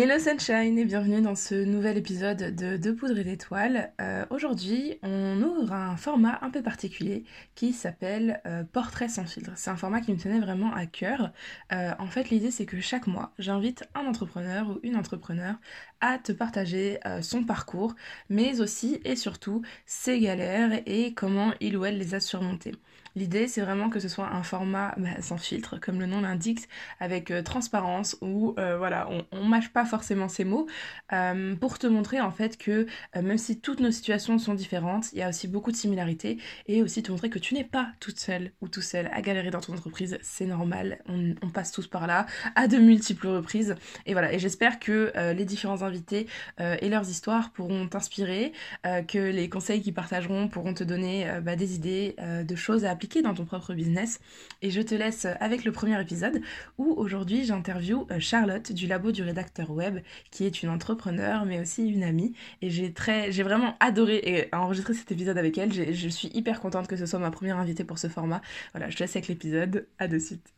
Hello Sunshine et bienvenue dans ce nouvel épisode de De Poudre et d'Étoiles. Euh, aujourd'hui, on ouvre un format un peu particulier qui s'appelle euh, Portrait sans filtre. C'est un format qui me tenait vraiment à cœur. Euh, en fait, l'idée c'est que chaque mois, j'invite un entrepreneur ou une entrepreneur à te partager son parcours, mais aussi et surtout ses galères et comment il ou elle les a surmontées. L'idée, c'est vraiment que ce soit un format bah, sans filtre, comme le nom l'indique, avec euh, transparence, où euh, voilà, on, on mâche pas forcément ces mots, euh, pour te montrer en fait que même si toutes nos situations sont différentes, il y a aussi beaucoup de similarités, et aussi te montrer que tu n'es pas toute seule ou tout seul à galérer dans ton entreprise, c'est normal, on, passe tous par là, à de multiples reprises, et voilà, et j'espère que les différents invités et leurs histoires pourront t'inspirer, que les conseils qu'ils partageront pourront te donner bah, des idées de choses à appliquer dans ton propre business. Et je te laisse avec le premier épisode où aujourd'hui j'interview euh, Charlotte du labo du rédacteur web qui est une entrepreneur mais aussi une amie. Et j'ai très, j'ai vraiment adoré enregistrer cet épisode avec elle. Je suis hyper contente que ce soit ma première invitée pour ce format. Voilà, je te laisse avec l'épisode. À de suite.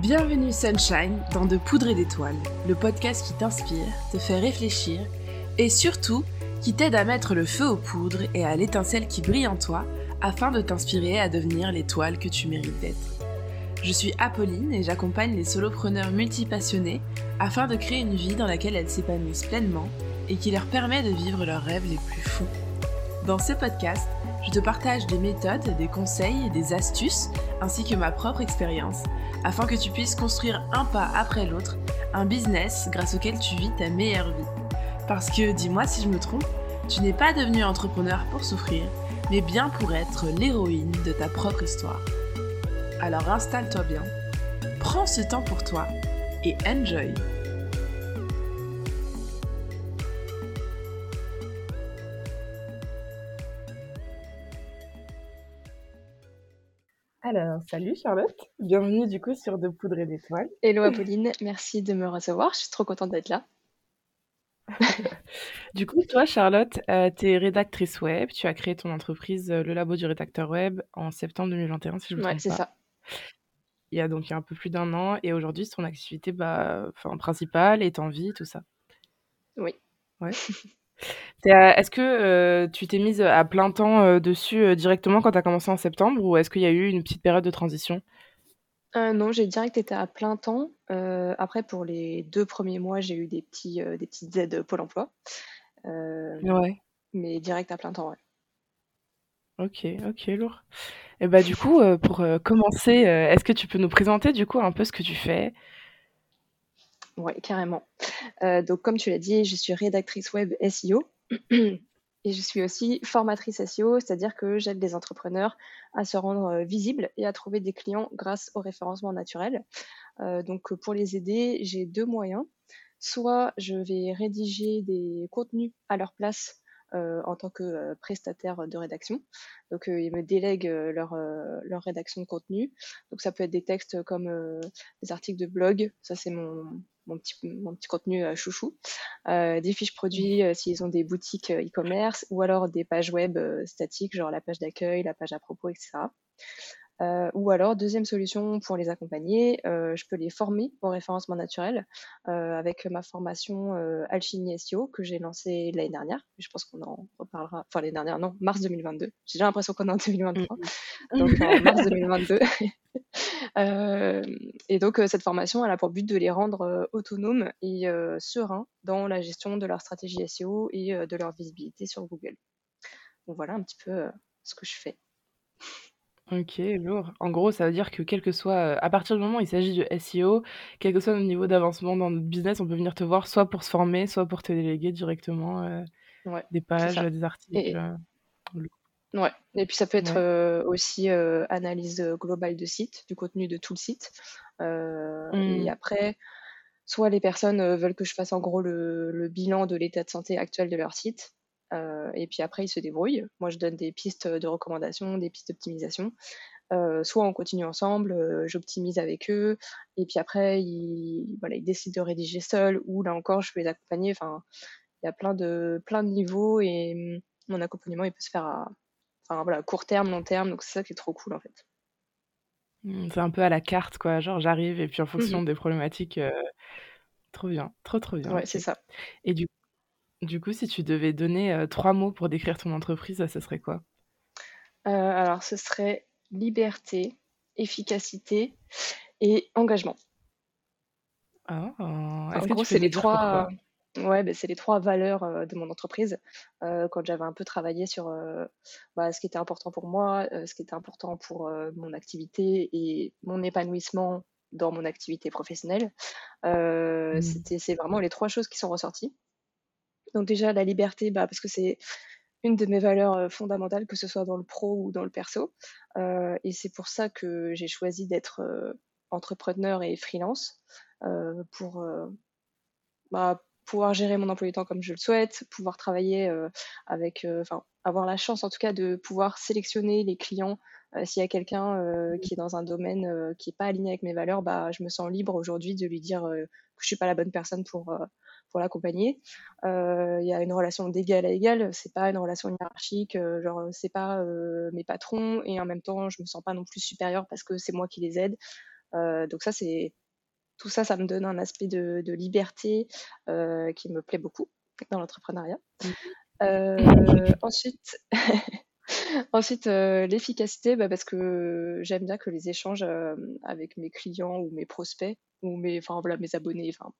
Bienvenue Sunshine dans De Poudre et d'Étoiles, le podcast qui t'inspire, te fait réfléchir et surtout qui t'aide à mettre le feu aux poudres et à l'étincelle qui brille en toi afin de t'inspirer à devenir l'étoile que tu mérites d'être. Je suis Apolline et j'accompagne les solopreneurs multipassionnés afin de créer une vie dans laquelle elles s'épanouissent pleinement et qui leur permet de vivre leurs rêves les plus fous. Dans ce podcast, je te partage des méthodes, des conseils des astuces, ainsi que ma propre expérience, afin que tu puisses construire un pas après l'autre un business grâce auquel tu vis ta meilleure vie. Parce que, dis-moi si je me trompe, tu n'es pas devenu entrepreneur pour souffrir, mais bien pour être l'héroïne de ta propre histoire. Alors installe-toi bien, prends ce temps pour toi et enjoy! Alors, salut Charlotte, bienvenue du coup sur De Poudre et d'Étoiles. Hello Apolline, merci de me recevoir, je suis trop contente d'être là. du coup, toi Charlotte, euh, tu es rédactrice web, tu as créé ton entreprise euh, Le Labo du rédacteur web en septembre 2021 si je me trompe ouais, c'est ça. Il y a donc un peu plus d'un an et aujourd'hui ton activité bah, principale est en vie, tout ça. Oui. Ouais. Est-ce que euh, tu t'es mise à plein temps euh, dessus euh, directement quand tu as commencé en septembre ou est-ce qu'il y a eu une petite période de transition? Non, j'ai direct été à plein temps. après, pour les deux premiers mois, j'ai eu des, petits, des petites aides Pôle emploi. ouais. Mais direct à plein temps, ouais. Ok, ok, lourd. Et bah du coup, pour commencer, est-ce que tu peux nous présenter du coup un peu ce que tu fais? Oui, carrément. Euh, donc, comme tu l'as dit, je suis rédactrice web SEO et je suis aussi formatrice SEO, c'est-à-dire que j'aide les entrepreneurs à se rendre euh, visibles et à trouver des clients grâce au référencement naturel. Euh, donc, pour les aider, j'ai deux moyens. Soit je vais rédiger des contenus à leur place en tant que prestataire de rédaction. Donc, ils me délèguent leur, leur rédaction de contenu. Donc, ça peut être des textes comme des articles de blog. Ça, c'est mon, mon petit, contenu euh, chouchou, euh, des fiches produits euh, s'ils ont des boutiques e-commerce ou alors des pages web statiques, genre la page d'accueil, la page à propos, etc. Euh, ou alors, deuxième solution pour les accompagner, euh, je peux les former au référencement naturel euh, avec ma formation Alchimie SEO que j'ai lancée l'année dernière. Je pense qu'on en reparlera, enfin l'année dernière, non, mars 2022. J'ai déjà l'impression qu'on est en 2023. Mm. Donc en mars 2022. et donc cette formation, elle a pour but de les rendre autonomes et sereins dans la gestion de leur stratégie SEO et de leur visibilité sur Google. Donc voilà un petit peu ce que je fais. OK, lourd. En gros, ça veut dire que quel que soit, à partir du moment où il s'agit de SEO, quel que soit notre niveau d'avancement dans notre business, on peut venir te voir soit pour se former, soit pour te déléguer directement, des pages, des articles, Et ouais et puis ça peut être, aussi, analyse, globale de site, du contenu de tout le site. et mmh. après, soit les personnes, veulent que je fasse en gros le le bilan de l'état de santé actuel de leur site et puis après, ils se débrouillent. Moi, je donne des pistes de recommandation, des pistes d'optimisation. soit on continue ensemble, j'optimise avec eux, et puis après, ils, voilà, ils décident de rédiger seuls, ou là encore, je peux les accompagner. Enfin, il y a plein de, plein de niveaux, et mmh, mon accompagnement, il peut se faire à enfin, voilà, court terme, long terme, donc c'est ça qui est trop cool en fait. Mmh, c'est un peu à la carte, quoi. Genre, j'arrive et puis en mmh fonction des problématiques, trop bien, trop, trop bien. Ouais, c'est ça. Et du du coup, si tu devais donner, trois mots pour décrire ton entreprise, ce serait quoi? alors ce serait liberté, efficacité et engagement. Oh! En gros, c'est les trois. Ouais, ben, c'est les trois valeurs de mon entreprise. quand j'avais un peu travaillé sur bah, ce qui était important pour moi, ce qui était important pour mon activité et mon épanouissement dans mon activité professionnelle, mmh. c'était, c'est vraiment les trois choses qui sont ressorties. Donc déjà la liberté, bah, parce que c'est une de mes valeurs fondamentales, que ce soit dans le pro ou dans le perso. et c'est pour ça que j'ai choisi d'être entrepreneur et freelance pour bah, pouvoir gérer mon emploi du temps comme je le souhaite, pouvoir travailler avec, enfin, avoir la chance en tout cas de pouvoir sélectionner les clients. S'il y a quelqu'un qui est dans un domaine qui n'est pas aligné avec mes valeurs, bah, je me sens libre aujourd'hui de lui dire que je suis pas la bonne personne pour pour l'accompagner. Il y a une relation d'égal à égal, c'est pas une relation hiérarchique, genre c'est pas mes patrons et en même temps je me sens pas non plus supérieure parce que c'est moi qui les aide. donc ça c'est tout ça, ça me donne un aspect de, liberté euh, qui me plaît beaucoup dans l'entrepreneuriat. Mmh. Euh, ensuite, ensuite euh, l'efficacité, bah, parce que j'aime bien que les échanges avec mes clients ou mes prospects ou mes, enfin voilà, mes abonnés, enfin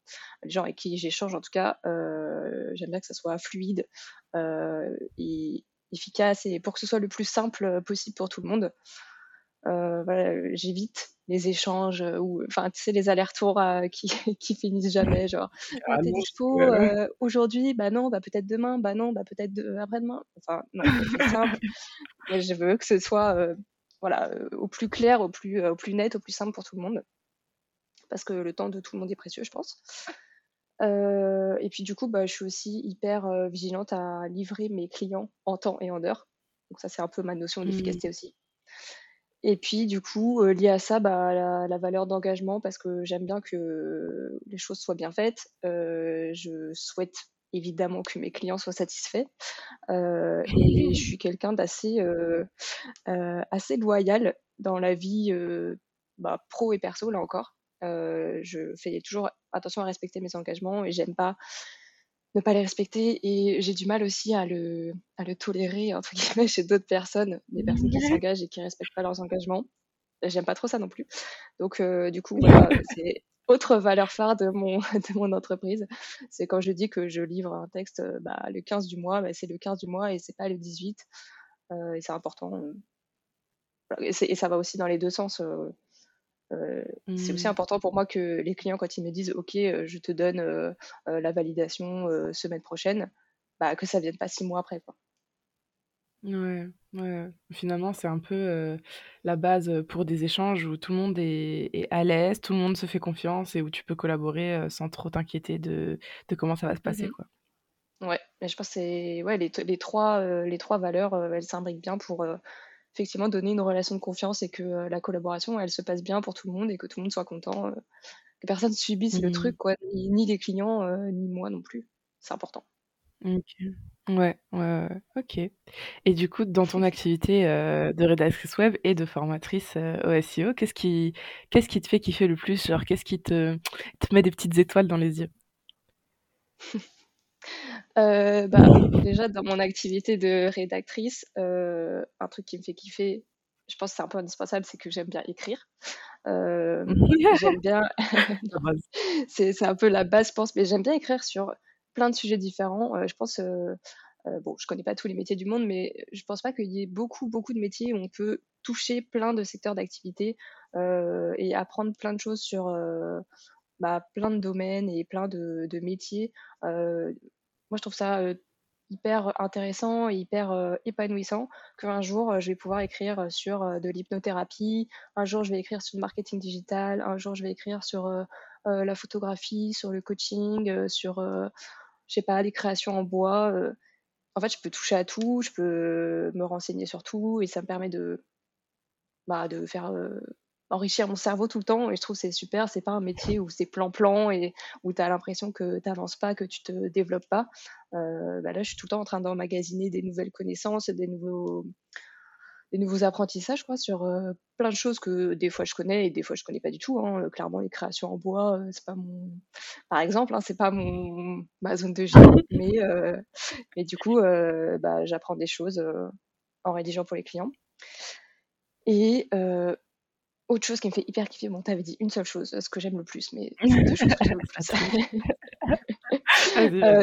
les gens avec qui j'échange en tout cas, j'aime bien que ça soit fluide et efficace et pour que ce soit le plus simple possible pour tout le monde. voilà, j'évite les échanges euh, ou enfin tu sais les allers-retours euh, qui, qui finissent jamais genre ah, t'es dispo euh, aujourd'hui? Bah non bah peut-être demain bah non bah peut-être après-demain. Enfin non c'est simple. Je veux que ce soit voilà au plus clair au plus au plus net au plus simple pour tout le monde parce que le temps de tout le monde est précieux je pense et puis du coup bah je suis aussi hyper vigilante à livrer mes clients en temps et en heure donc ça c'est un peu ma notion mmh. d'efficacité aussi et puis, du coup, euh, lié à ça, bah, la, valeur d'engagement, parce que j'aime bien que les choses soient bien faites. Euh, je souhaite évidemment que mes clients soient satisfaits. Euh, et je suis quelqu'un d'assez assez loyal dans la vie bah, pro et perso, là encore. Je fais toujours attention à respecter mes engagements et j'aime pas ne pas les respecter et j'ai du mal aussi à le, à le tolérer entre guillemets chez d'autres personnes, des personnes qui s'engagent et qui respectent pas leurs engagements. J'aime pas trop ça non plus. Donc euh, du coup voilà, c'est autre valeur phare de mon de mon entreprise, c'est quand je dis que je livre un texte bah, le 15 du mois, bah, c'est le 15 du mois et c'est pas le 18 euh, et c'est important. Et, et, ça va aussi dans les deux sens. Euh, euh, c'est aussi mmh. important pour moi que les clients, quand ils me disent OK, euh, je te donne euh, la validation semaine prochaine, bah, que ça vienne pas six mois après. Quoi. Ouais, ouais. Finalement, c'est un peu la base pour des échanges où tout le monde est, à l'aise, tout le monde se fait confiance et où tu peux collaborer sans trop t'inquiéter de, de, comment ça va se passer. Mmh quoi. Ouais, mais je pense que ouais, les, les, trois, les trois valeurs, elles s'imbriquent bien pour effectivement donner une relation de confiance et que euh, la collaboration elle se passe bien pour tout le monde et que tout le monde soit content, euh, que personne subisse le mmh. truc quoi, ni, les clients euh, ni moi non plus. C'est important. Ok. Ouais, ouais, ok. Et du coup, dans ton activité de rédactrice web et de formatrice au SEO, qu'est-ce qui, qu'est-ce qui te fait kiffer le plus? Genre, qu'est-ce qui te, te met des petites étoiles dans les yeux? Euh, bah, déjà, dans mon activité de rédactrice, euh, un truc qui me fait kiffer, je pense que c'est un peu indispensable, c'est que j'aime bien écrire. Euh, j'aime bien. c'est un peu la base, je pense, mais j'aime bien écrire sur plein de sujets différents. je pense. bon, je connais pas tous les métiers du monde, mais je pense pas qu'il y ait beaucoup, beaucoup de métiers où on peut toucher plein de secteurs d'activité et apprendre plein de choses sur bah, plein de domaines et plein de, de métiers moi, je trouve ça hyper intéressant et hyper épanouissant qu'un jour, je vais pouvoir écrire sur de l'hypnothérapie, un jour, je vais écrire sur le marketing digital, un jour, je vais écrire sur la photographie, sur le coaching, sur, je sais pas, les créations en bois. en fait, je peux toucher à tout, je peux me renseigner sur tout et ça me permet de, bah, de faire, enrichir mon cerveau tout le temps et je trouve c'est super. C'est pas un métier où c'est plan-plan et où tu as l'impression que tu avances pas, que tu te développes pas. bah, là, je suis tout le temps en train d'emmagasiner des nouvelles connaissances, des nouveaux des nouveaux apprentissages quoi, sur plein de choses que des fois je connais et des fois je connais pas du tout. Hein. Clairement, les créations en bois, c'est pas mon, par exemple, hein, c'est pas mon ma zone de génie, mais mais du coup, bah, j'apprends des choses en rédigeant pour les clients. Et autre chose qui me fait hyper kiffer, bon, t'avais dit une seule chose, ce que j'aime le plus, mais deux choses que j'aime le plus.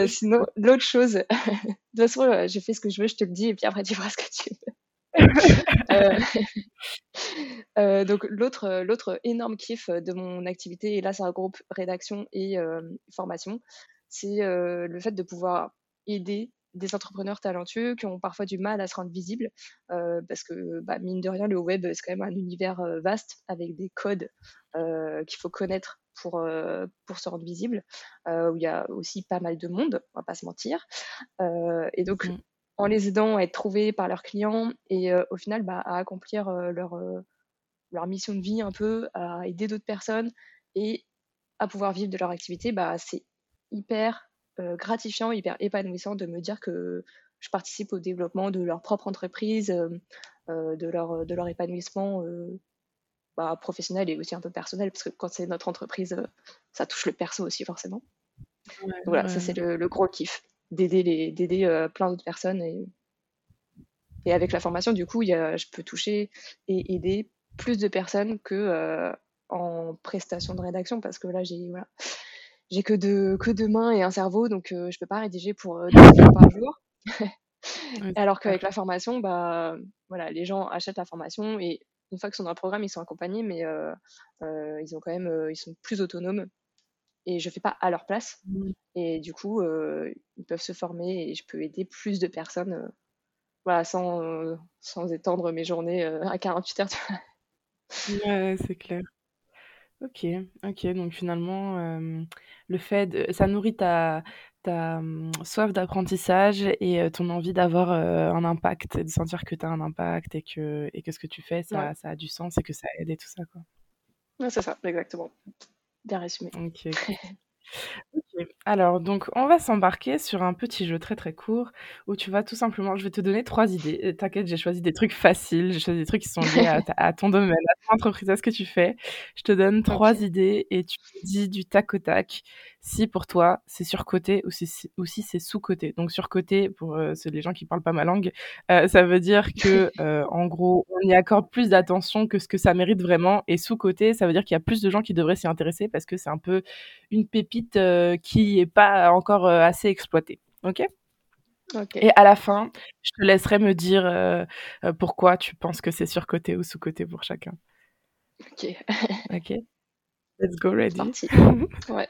sinon, l'autre chose, de toute façon, j'ai fait ce que je veux, je te le dis, et puis après, tu feras ce que tu veux. Euh, euh, donc l'autre, l'autre énorme kiff de mon activité, et là ça regroupe rédaction et euh, formation, c'est le fait de pouvoir aider des entrepreneurs talentueux qui ont parfois du mal à se rendre visibles, parce que bah, mine de rien, le web, c'est quand même un univers vaste avec des codes qu'il faut connaître pour, pour se rendre visible, où il y a aussi pas mal de monde, on va pas se mentir. et donc, mmh en les aidant à être trouvés par leurs clients et au final bah, à accomplir leur, leur mission de vie un peu, à aider d'autres personnes et à pouvoir vivre de leur activité, bah, c'est hyper gratifiant, hyper épanouissant de me dire que je participe au développement de leur propre entreprise, de, leur, de leur épanouissement bah, professionnel et aussi un peu personnel, parce que quand c'est notre entreprise, ça touche le perso aussi forcément. voilà, ça c'est le, le, gros kiff d'aider les d'aider euh, plein d'autres personnes et et avec la formation du coup il y a, je peux toucher et aider plus de personnes que euh, en prestation de rédaction parce que là j'ai voilà j'ai que deux que deux mains et un cerveau donc euh, je peux pas rédiger pour deux heures par jour alors qu'avec la formation bah voilà les gens achètent la formation et une fois qu'ils sont dans le programme ils sont accompagnés mais ils ont quand même ils sont plus autonomes et je fais pas à leur place. Mmh. Et du coup, euh, ils peuvent se former et je peux aider plus de personnes euh, voilà, sans, euh, sans étendre mes journées à 48 heures. ouais, c'est clair. Ok, ok. Donc finalement, le fait de, ça nourrit ta, ta mmh, soif d'apprentissage et ton envie d'avoir un impact, de sentir que tu as un impact et que, et que ce que tu fais, ça, ça a du sens et que ça aide et tout ça. Quoi. Ouais, c'est ça, exactement. Bien résumé. OK. OK. Alors donc on va s'embarquer sur un petit jeu très, très court où tu vas tout simplement je vais te donner trois idées. T'inquiète, j'ai choisi des trucs faciles, j'ai choisi des trucs qui sont liés à ton domaine, à ton entreprise, à ce que tu fais. Je te donne trois idées et tu me dis du tac au tac si pour toi c'est surcoté ou si ou si c'est sous-coté. Donc surcoté pour, euh, les gens qui parlent pas ma langue, euh, ça veut dire que, euh, en gros, on y accorde plus d'attention que ce que ça mérite vraiment et sous-coté, ça veut dire qu'il y a plus de gens qui devraient s'y intéresser parce que c'est un peu une pépite, qui est pas encore, assez exploitée. OK? Et à la fin, je te laisserai me dire, pourquoi tu penses que c'est surcoté ou sous-coté pour chacun. OK. OK? Let's go, ready? Ouais.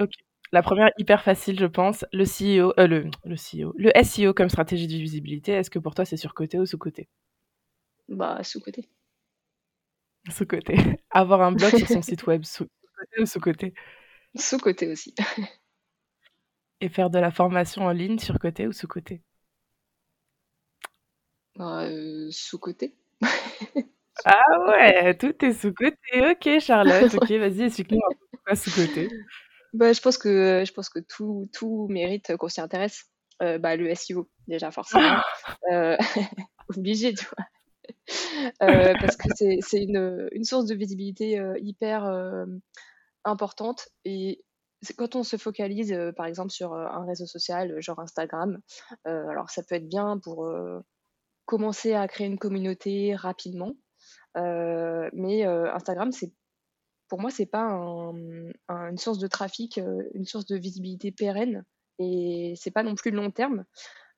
OK. La première, hyper facile, je pense. Le CEO, euh, le, le CEO, le SEO comme stratégie de visibilité, est-ce que pour toi c'est surcoté ou sous-coté? Bah, sous-coté. Sous-coté. Avoir un blog sur son site web, sous-coté ou sous-coté? Sous-coté aussi. Et faire de la formation en ligne, sur-coté ou sous-coté bah, euh, Sous-coté. ah ouais, tout est sous-coté. Ok, Charlotte. Ok, vas-y, explique-nous pourquoi sous-coté. Bah, je pense que je pense que tout, tout mérite qu'on s'y intéresse. Euh, bah, le SEO, déjà, forcément. euh, obligé, tu vois. Euh, parce que c'est une, une, source de visibilité hyper importante. Et quand on se focalise, euh, par exemple, sur un réseau social, genre Instagram, alors ça peut être bien pour commencer à créer une communauté rapidement. mais Instagram, c'est pour moi, c'est pas une source de trafic, euh, une source de visibilité pérenne, et c'est pas non plus long terme.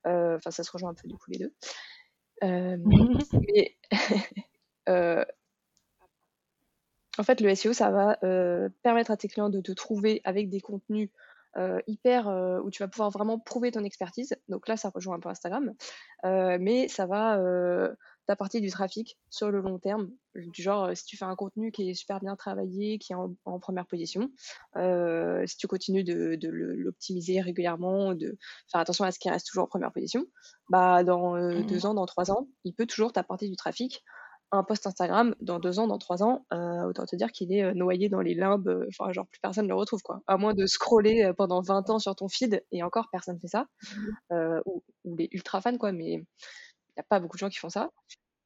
Euh, enfin, ça se rejoint un peu du coup les deux. Euh, mais en fait, le SEO, ça va permettre à tes clients de te trouver avec des contenus hyper où tu vas pouvoir vraiment prouver ton expertise. Donc là, ça rejoint un peu Instagram, mais ça va t'apporter du trafic sur le long terme. Du genre, si tu fais un contenu qui est super bien travaillé, qui est en, première position, si tu continues de, l'optimiser régulièrement, de faire attention à ce qui reste toujours en première position, bah dans mmh. deux ans, dans trois ans, il peut toujours t'apporter du trafic un post Instagram dans deux ans, dans trois ans, euh, autant te dire qu'il est euh, noyé dans les limbes, euh, enfin, genre plus personne ne le retrouve, quoi. À moins de scroller pendant 20 ans sur ton feed, et encore personne fait ça, mmh. ou, les ultra fans, quoi, mais il n'y a pas beaucoup de gens qui font ça.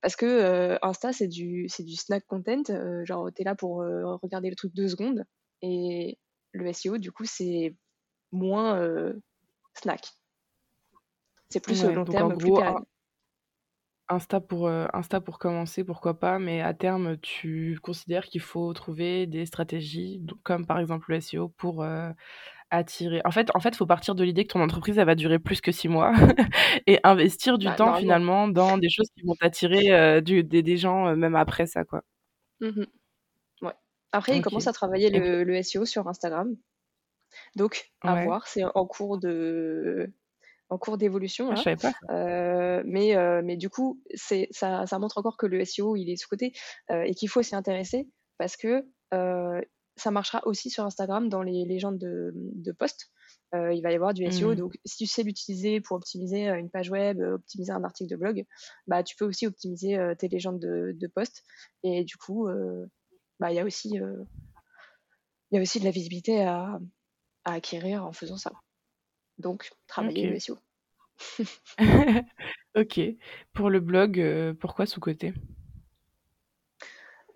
Parce que Insta, c'est du, c'est du snack content, genre t'es là pour regarder le truc deux secondes, et le SEO, du coup, c'est moins snack. C'est plus long terme, plus pérenne. Insta pour, euh, Insta pour commencer, pourquoi pas, mais à terme, tu considères qu'il faut trouver des stratégies, comme par exemple le SEO, pour euh, attirer. En fait, en fait, faut partir de l'idée que ton entreprise, elle va durer plus que six mois et investir du bah, temps finalement dans des choses qui vont t'attirer euh, des, gens même après ça, quoi. Mmh ouais. Après, il commence à travailler le, SEO sur Instagram. Donc, à voir, c'est en cours de en cours d'évolution. Ah. Euh, mais, euh, mais du coup, c'est, ça, ça, montre encore que le SEO, il est sous-côté euh, et qu'il faut s'y intéresser parce que ça marchera aussi sur Instagram dans les légendes de, de posts. il va y avoir du SEO. Mmh. Donc, si tu sais l'utiliser pour optimiser une page web, optimiser un article de blog, bah, tu peux aussi optimiser tes légendes de, de posts. Et du coup, bah, il y a aussi, y a aussi de la visibilité à, à acquérir en faisant ça. Donc, travailler le SEO. ok. Pour le blog, euh, pourquoi sous-côté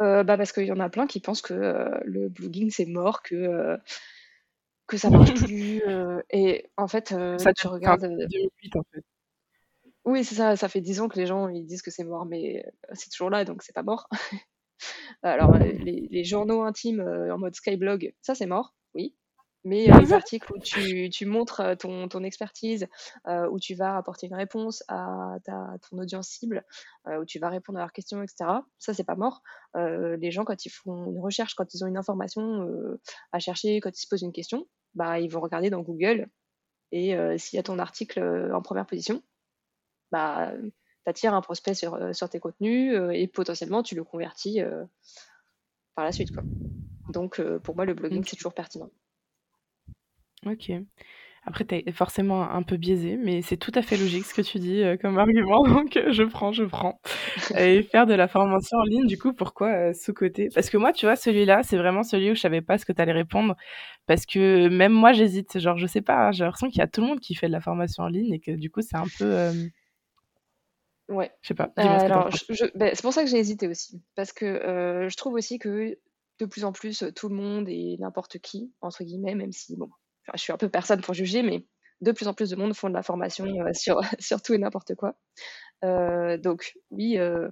euh, bah Parce qu'il y en a plein qui pensent que euh, le blogging c'est mort, que, que ça marche plus. et en fait, ça, tu regardes. 2008 en fait. Oui, c'est ça. Ça fait 10 ans que les gens ils disent que c'est mort, mais c'est toujours là, donc c'est pas mort. Alors, les, les, journaux intimes en mode Skyblog, ça c'est mort, oui mais euh, les articles où tu, tu montres euh, ton, ton expertise, euh, où tu vas apporter une réponse à, ta, ton audience cible, où tu vas répondre à leurs questions, etc. Ça, c'est pas mort. les gens, quand ils font une recherche, quand ils ont une information à chercher, quand ils se posent une question, bah, ils vont regarder dans Google. Et s'il y a ton article en première position, bah, tu attires un prospect sur, sur tes contenus et potentiellement tu le convertis par la suite. Quoi. Donc, pour moi, le blogging, c'est toujours pertinent. OK. Après, tu es forcément un peu biaisé, mais c'est tout à fait logique ce que tu dis euh, comme argument, donc euh, je prends, je prends. Et faire de la formation en ligne, du coup, pourquoi euh, sous-côté Parce que moi, tu vois, celui-là, c'est vraiment celui où je savais pas ce que tu allais répondre. Parce que même moi, j'hésite. Genre, je sais pas, j'ai l'impression qu'il y a tout le monde qui fait de la formation en ligne et que du coup, c'est un peu. Ouais. Je sais pas. alors, ben, c'est pour ça que j'ai hésité aussi. Parce que je trouve aussi que de plus en plus, tout le monde et n'importe qui, entre guillemets, même si, bon, je suis un peu personne pour juger, mais de plus en plus de monde font de la formation euh, sur, tout et n'importe quoi. Euh, donc oui, euh,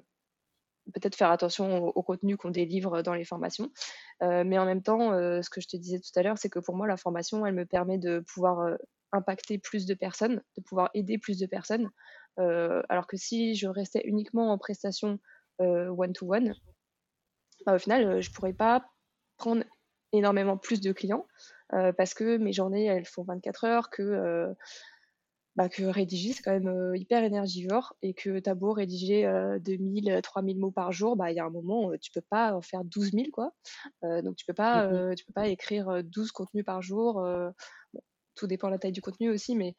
peut-être faire attention au, contenu qu'on délivre dans les formations. mais en même temps, ce que je te disais tout à l'heure, c'est que pour moi, la formation, elle me permet de pouvoir impacter plus de personnes, de pouvoir aider plus de personnes. alors que si je restais uniquement en prestation one-to-one, bah, au final, je pourrais pas prendre énormément plus de clients parce que mes journées, elles font 24 heures, que, euh, bah, que rédiger, c'est quand même euh, hyper énergivore et que t'as beau rédiger 2000, 3000 mots par jour, bah, il y a un moment, tu peux pas en faire 12 000, quoi. donc, tu peux pas, mmh tu peux pas écrire 12 contenus par jour. tout dépend de la taille du contenu aussi, mais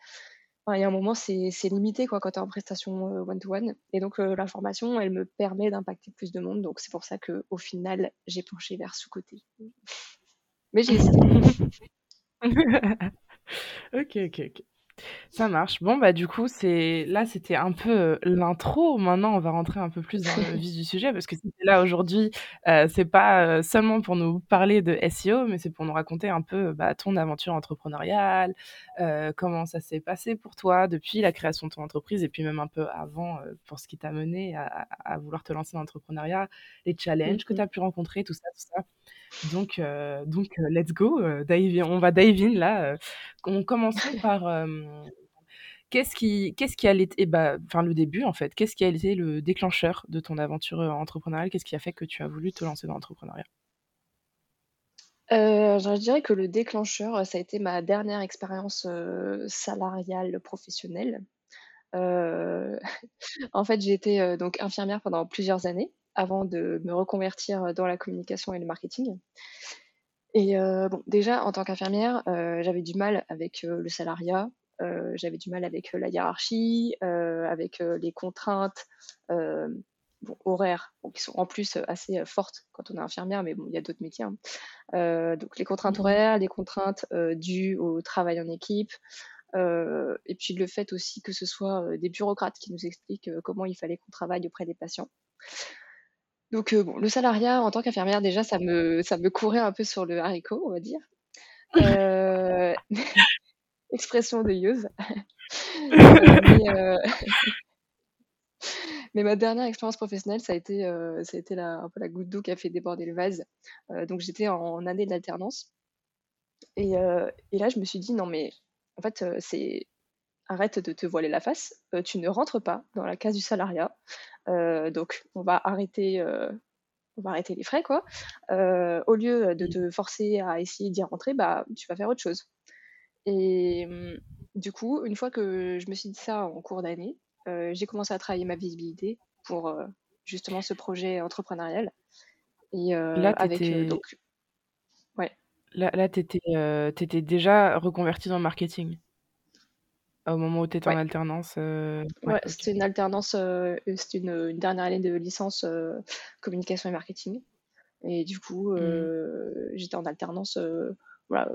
il y a un moment, c'est limité quoi, quand tu es en prestation one-to-one. Et donc, la formation, elle me permet d'impacter plus de monde. Donc, c'est pour ça qu'au final, j'ai penché vers ce côté. Mais j'ai ok, ok, ok. Ça marche. Bon, bah, du coup, c'est là, c'était un peu euh, l'intro. Maintenant, on va rentrer un peu plus dans le vif du sujet parce que si là aujourd'hui, euh, c'est pas euh, seulement pour nous parler de SEO, mais c'est pour nous raconter un peu bah, ton aventure entrepreneuriale, comment ça s'est passé pour toi depuis la création de ton entreprise et puis même un peu avant pour ce qui t'a mené à, vouloir te lancer dans l'entrepreneuriat, les challenges que mmh tu as pu rencontrer, tout ça, tout ça. Donc, donc let's go. on va dive in là. on commence par qu'est-ce qui, qu'est-ce qui a été, bah, enfin le début en fait, qu'est-ce qui a été le déclencheur de ton aventure entrepreneuriale? Qu'est-ce qui a fait que tu as voulu te lancer dans l'entrepreneuriat? Je dirais que le déclencheur, ça a été ma dernière expérience salariale professionnelle. en fait, j'ai été donc infirmière pendant plusieurs années avant de me reconvertir dans la communication et le marketing. Et bon, déjà, en tant qu'infirmière, j'avais du mal avec le salariat, j'avais du mal avec la hiérarchie, avec les contraintes horaires, qui sont en plus assez fortes quand on est infirmière, mais bon, il y a d'autres métiers. Hein. donc les contraintes mmh horaires, les contraintes dues au travail en équipe, et puis le fait aussi que ce soit des bureaucrates qui nous expliquent comment il fallait qu'on travaille auprès des patients. Donc bon, le salariat en tant qu'infirmière, déjà, ça me, courait un peu sur le haricot, on va dire. expression de Yeuse. mais, ma dernière expérience professionnelle, ça a été, a été la, un peu la goutte d'eau qui a fait déborder le vase. donc j'étais en, année d'alternance. Et, et, là, je me suis dit, non, mais en fait, c'est arrête de te voiler la face, tu ne rentres pas dans la case du salariat. donc, on va arrêter, on va arrêter les frais, quoi. au lieu de te forcer à essayer d'y rentrer, bah, tu vas faire autre chose. Et mmh, du coup, une fois que je me suis dit ça en cours d'année, j'ai commencé à travailler ma visibilité pour justement ce projet entrepreneurial. Et là, avec donc, ouais. Là, là tu étais, déjà reconvertie dans le marketing au moment où tu étais en alternance Ouais, c'était une alternance, c'était une, dernière année de licence communication et marketing. Et du coup, mmh. j'étais en alternance voilà,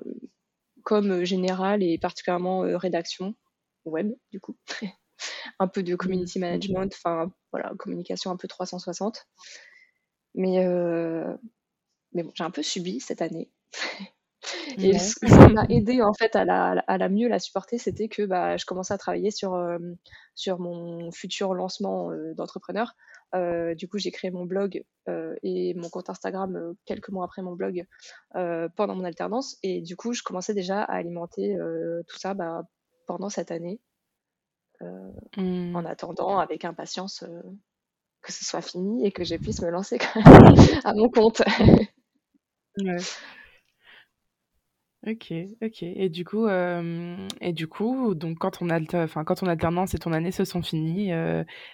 comme général et particulièrement rédaction web, du coup. un peu de community mmh. management, enfin voilà, communication un peu 360. Mais, mais bon, j'ai un peu subi cette année. Et ce qui m'a aidé en fait à la, à la mieux la supporter, c'était que bah, je commençais à travailler sur, euh, sur mon futur lancement euh, d'entrepreneur. Euh, du coup, j'ai créé mon blog et mon compte Instagram quelques mois après mon blog pendant mon alternance. Et du coup, je commençais déjà à alimenter tout ça bah, pendant cette année, mmh. en attendant avec impatience que ce soit fini et que je puisse me lancer à mon compte. ouais. OK, OK et du coup, et du coup, donc quand ton enfin, quand ton alternance et ton année se sont finies,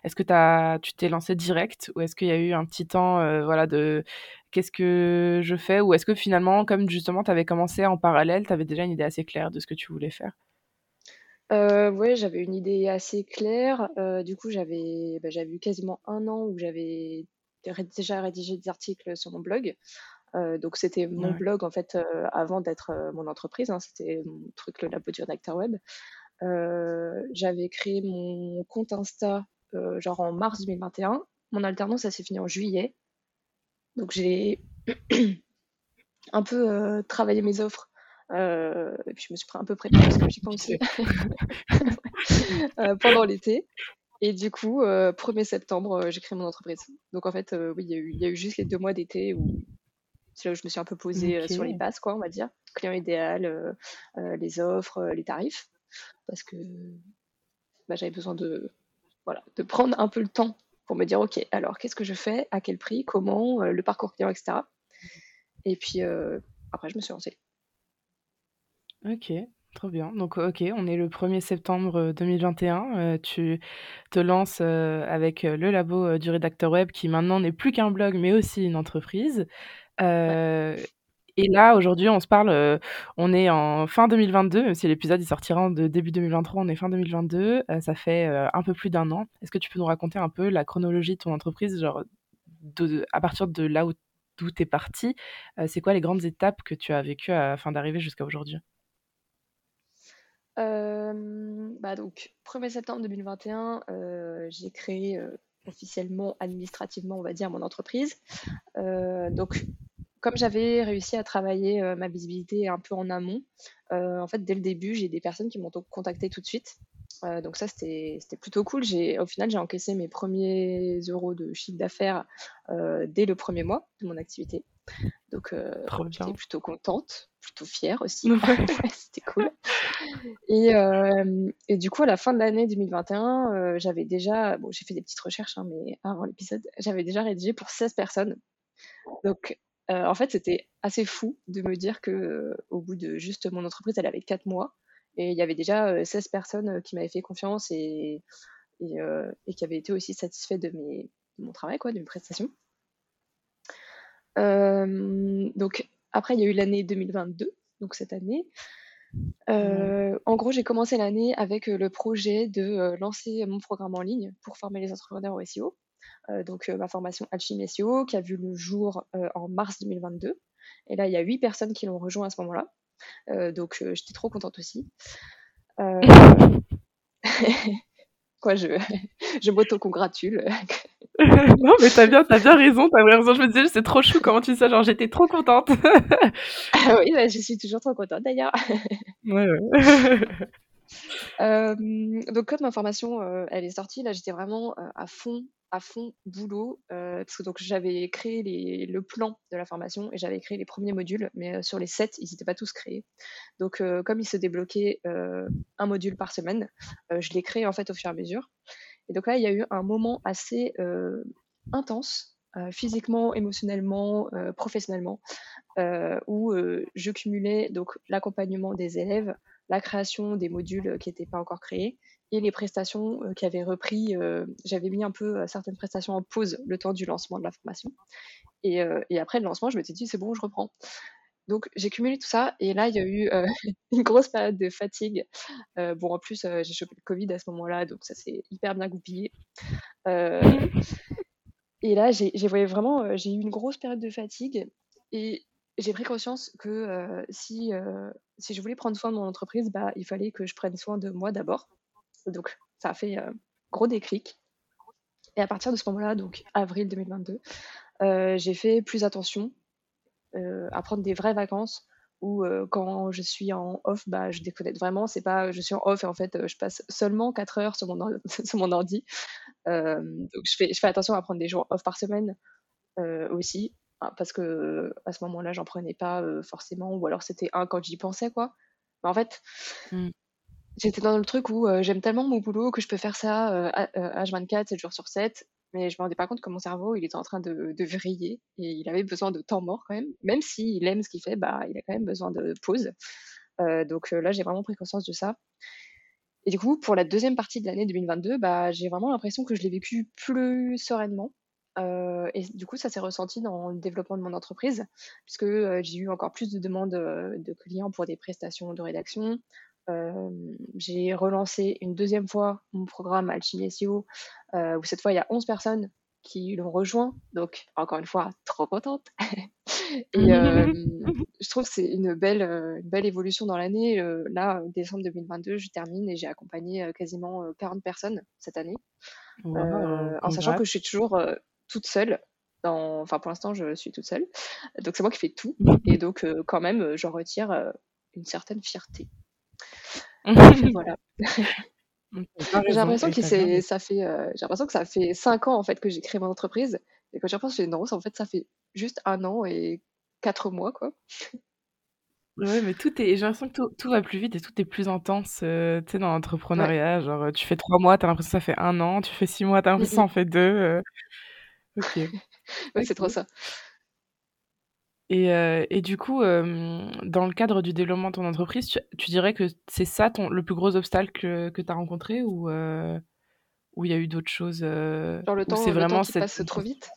est-ce que tu tu t'es lancé direct ou est-ce qu'il y a eu un petit temps, voilà, de: «Qu'est-ce que je fais?» ou est-ce que finalement, comme justement tu avais commencé en parallèle, tu avais déjà une idée assez claire de ce que tu voulais faire? Euh, ouais, j'avais une idée assez claire, du coup, j'avais, bah, j'avais eu quasiment un an où j'avais déjà rédigé des articles sur mon blog. Euh, donc c'était mon blog en fait euh, avant d'être euh, mon entreprise, hein, c'était mon truc le labo du rédacteur web. J'avais créé mon compte Insta genre en mars 2021. Mon alternance ça s'est fini en juillet. Donc j'ai un peu travaillé mes offres et puis je me suis un peu près parce que j'y pensais pendant l'été. Et du coup, 1er septembre, j'ai créé mon entreprise. Donc en fait, oui, il y, a eu juste les deux mois d'été où c'est là où je me suis un peu posée euh, sur les bases, quoi, on va dire. Client idéal, euh, euh, les offres, les tarifs. Parce que bah, j'avais besoin de, voilà, de prendre un peu le temps pour me dire, OK, alors qu'est-ce que je fais, à quel prix, comment, le parcours client, etc. Et puis après, je me suis lancée. Ok, trop bien. Donc, ok, on est le 1er septembre 2021. tu te lances avec le labo du rédacteur web qui maintenant n'est plus qu'un blog, mais aussi une entreprise. Euh, et là, aujourd'hui, on se parle, euh, on est en fin 2022, même si l'épisode il sortira en de début 2023, on est fin 2022, euh, ça fait un peu plus d'un an. Est-ce que tu peux nous raconter un peu la chronologie de ton entreprise, genre de, à partir de là où d'où tu es parti, c'est quoi les grandes étapes que tu as vécues afin d'arriver jusqu'à aujourd'hui? Bah donc, 1er septembre 2021, j'ai créé officiellement, administrativement, on va dire, mon entreprise. Euh, donc, comme j'avais réussi à travailler euh, ma visibilité un peu en amont, euh, en fait, dès le début, j'ai des personnes qui m'ont contacté tout de suite. donc ça, c'était plutôt cool. Au final, j'ai encaissé mes premiers euros de chiffre d'affaires dès le premier mois de mon activité. Donc, j'étais plutôt contente, plutôt fière aussi. C'était cool. Et, euh, et, du coup, à la fin de l'année 2021, euh, j'avais déjà, bon, j'ai fait des petites recherches, hein, mais avant l'épisode, j'avais déjà rédigé pour 16 personnes. Donc, en fait, c'était assez fou de me dire que au bout de juste mon entreprise, elle avait 4 mois. Et il y avait déjà 16 personnes qui m'avaient fait confiance et et, qui avait été aussi satisfait de, mes, mon travail, quoi, de mes prestations. donc après, il y a eu l'année 2022, donc cette année. en gros, j'ai commencé l'année avec le projet de lancer mon programme en ligne pour former les entrepreneurs au SEO. donc ma formation Alchimie SEO qui a vu le jour en mars 2022. Et là, il y a huit personnes qui l'ont rejoint à ce moment-là. Euh, donc, euh, j'étais trop contente aussi. Euh, quoi, je, je m'auto-congratule. non, mais t'as bien, as bien raison, t'as raison. Je me disais, c'est trop chou, comment tu sais, genre, j'étais trop contente. oui, bah, je suis toujours trop contente d'ailleurs. ouais, ouais. donc comme ma formation, elle est sortie, là j'étais vraiment à fond à fond boulot euh, parce que donc j'avais créé les, le plan de la formation et j'avais créé les premiers modules, mais euh, sur les sept, ils n'étaient pas tous créés. Donc euh, comme il se débloquait un module par semaine, je l'ai créé en fait au fur et à mesure. Et donc là, il y a eu un moment assez intense, physiquement, émotionnellement, professionnellement, où je cumulais donc l'accompagnement des élèves, la création des modules qui n'étaient pas encore créés et les prestations euh, qui avaient repris. Euh, j'avais mis un peu euh, certaines prestations en pause le temps du lancement de la formation. Et, après le lancement, je me suis dit, c'est bon, je reprends. Donc j'ai cumulé tout ça et là il y a eu une grosse période de fatigue. bon en plus j'ai chopé le Covid à ce moment-là donc ça s'est hyper bien goupillé. et là j'ai vraiment j'ai eu une grosse période de fatigue et j'ai pris conscience que si si je voulais prendre soin de mon entreprise bah il fallait que je prenne soin de moi d'abord donc, ça a fait euh, gros déclic. Et à partir de ce moment-là, donc avril 2022, euh, j'ai fait plus attention euh, à prendre des vraies vacances où quand je suis en off, bah, je déconnecte vraiment. C'est pas je suis en off et en fait je passe seulement 4 heures sur mon, sur mon ordi. donc je fais, je fais attention à prendre des jours off par semaine aussi hein, parce que à ce moment-là j'en prenais pas forcément ou alors c'était un quand j'y pensais quoi. Mais en fait, mmh. J'étais dans le truc où j'aime tellement mon boulot que je peux faire ça H24, 7 jours sur 7, mais je me rendais pas compte que mon cerveau, il était en train de, vriller et il avait besoin de temps mort quand même. Même s'il aime ce qu'il fait, bah, il a quand même besoin de pause. donc là, j'ai vraiment pris conscience de ça. Et du coup, pour la deuxième partie de l'année 2022, bah, j'ai vraiment l'impression que je l'ai vécu plus sereinement. et du coup, ça s'est ressenti dans le développement de mon entreprise, puisque j'ai eu encore plus de demandes de clients pour des prestations de rédaction, j'ai relancé une deuxième fois mon programme Alchimie SEO, où cette fois il y a 11 personnes qui l'ont rejoint. Donc, encore une fois, trop contente. et je trouve que c'est une belle, une belle évolution dans l'année. là, décembre 2022, je termine et j'ai accompagné quasiment 40 personnes cette année. en sachant que je suis toujours toute seule. Dans... Enfin, pour l'instant, je suis toute seule. Donc, c'est moi qui fais tout. Et donc, quand même, j'en retire une certaine fierté. voilà. j'ai l'impression que c'est, ça fait, euh, j'ai l'impression que ça fait cinq ans en fait que j'ai créé mon entreprise et quand j'y repense, je non, en fait, ça fait juste un an et quatre mois quoi. Ouais, mais tout est, j'ai l'impression que tout, va plus vite et tout est plus intense, euh, tu sais, dans l'entrepreneuriat. Genre, tu fais trois mois, t'as l'impression que ça fait un an, tu fais six mois, t'as l'impression que ça en fait deux. Euh. Ok. ouais, c'est trop ça. Et, euh, et du coup, euh, dans le cadre du développement de ton entreprise, tu, dirais que c'est ça ton, le plus gros obstacle que, que tu as rencontré ou euh, il y a eu d'autres choses Genre le temps, c'est vraiment le temps qui passe trop vite?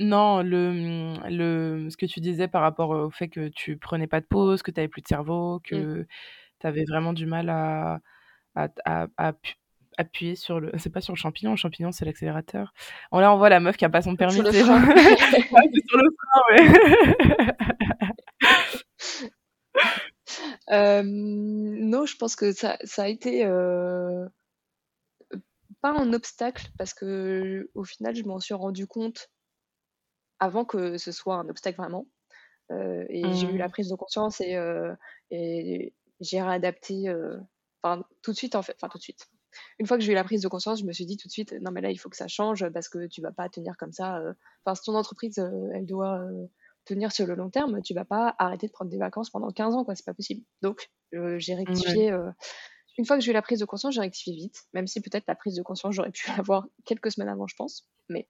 Non, le, le, ce que tu disais par rapport au fait que tu prenais pas de pause, que tu avais plus de cerveau, que mmh. tu avais vraiment du mal à, à, à, à appuyer sur le. C'est pas sur le champignon, le champignon c'est l'accélérateur. On, là on voit la meuf qui a pas son permis. Sur le frein. c'est sur le frein, euh, non, je pense que ça, ça a été euh, pas un obstacle parce que au final je m'en suis rendu compte avant que ce soit un obstacle vraiment. Euh, et j'ai eu la mmh. prise de conscience et, et j'ai réadapté tout de suite en fait, enfin tout de suite une fois que j'ai eu la prise de conscience, je me suis dit tout de suite, non mais là il faut que ça change parce que tu vas pas tenir comme ça. Euh. Enfin, si ton entreprise, euh, elle doit euh, tenir sur le long terme, tu vas pas arrêter de prendre des vacances pendant 15 ans, quoi. C'est pas possible. Donc j'ai rectifié. une fois que j'ai eu la prise de conscience, j'ai rectifié vite, même si peut-être la prise de conscience j'aurais pu l'avoir quelques semaines avant, je pense. Mais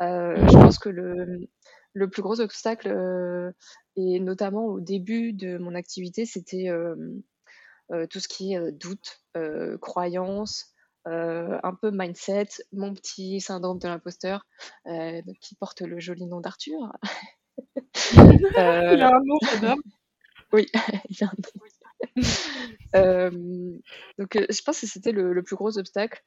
je pense que le, le plus gros obstacle, et notamment au début de mon activité, c'était tout ce qui est doute, croyance, un peu mindset, mon petit syndrome de l'imposteur, qui porte le joli nom d'Arthur. Il a un nom, j'adore. Oui, il a un nom. donc, je pense que c'était le, le, plus gros obstacle.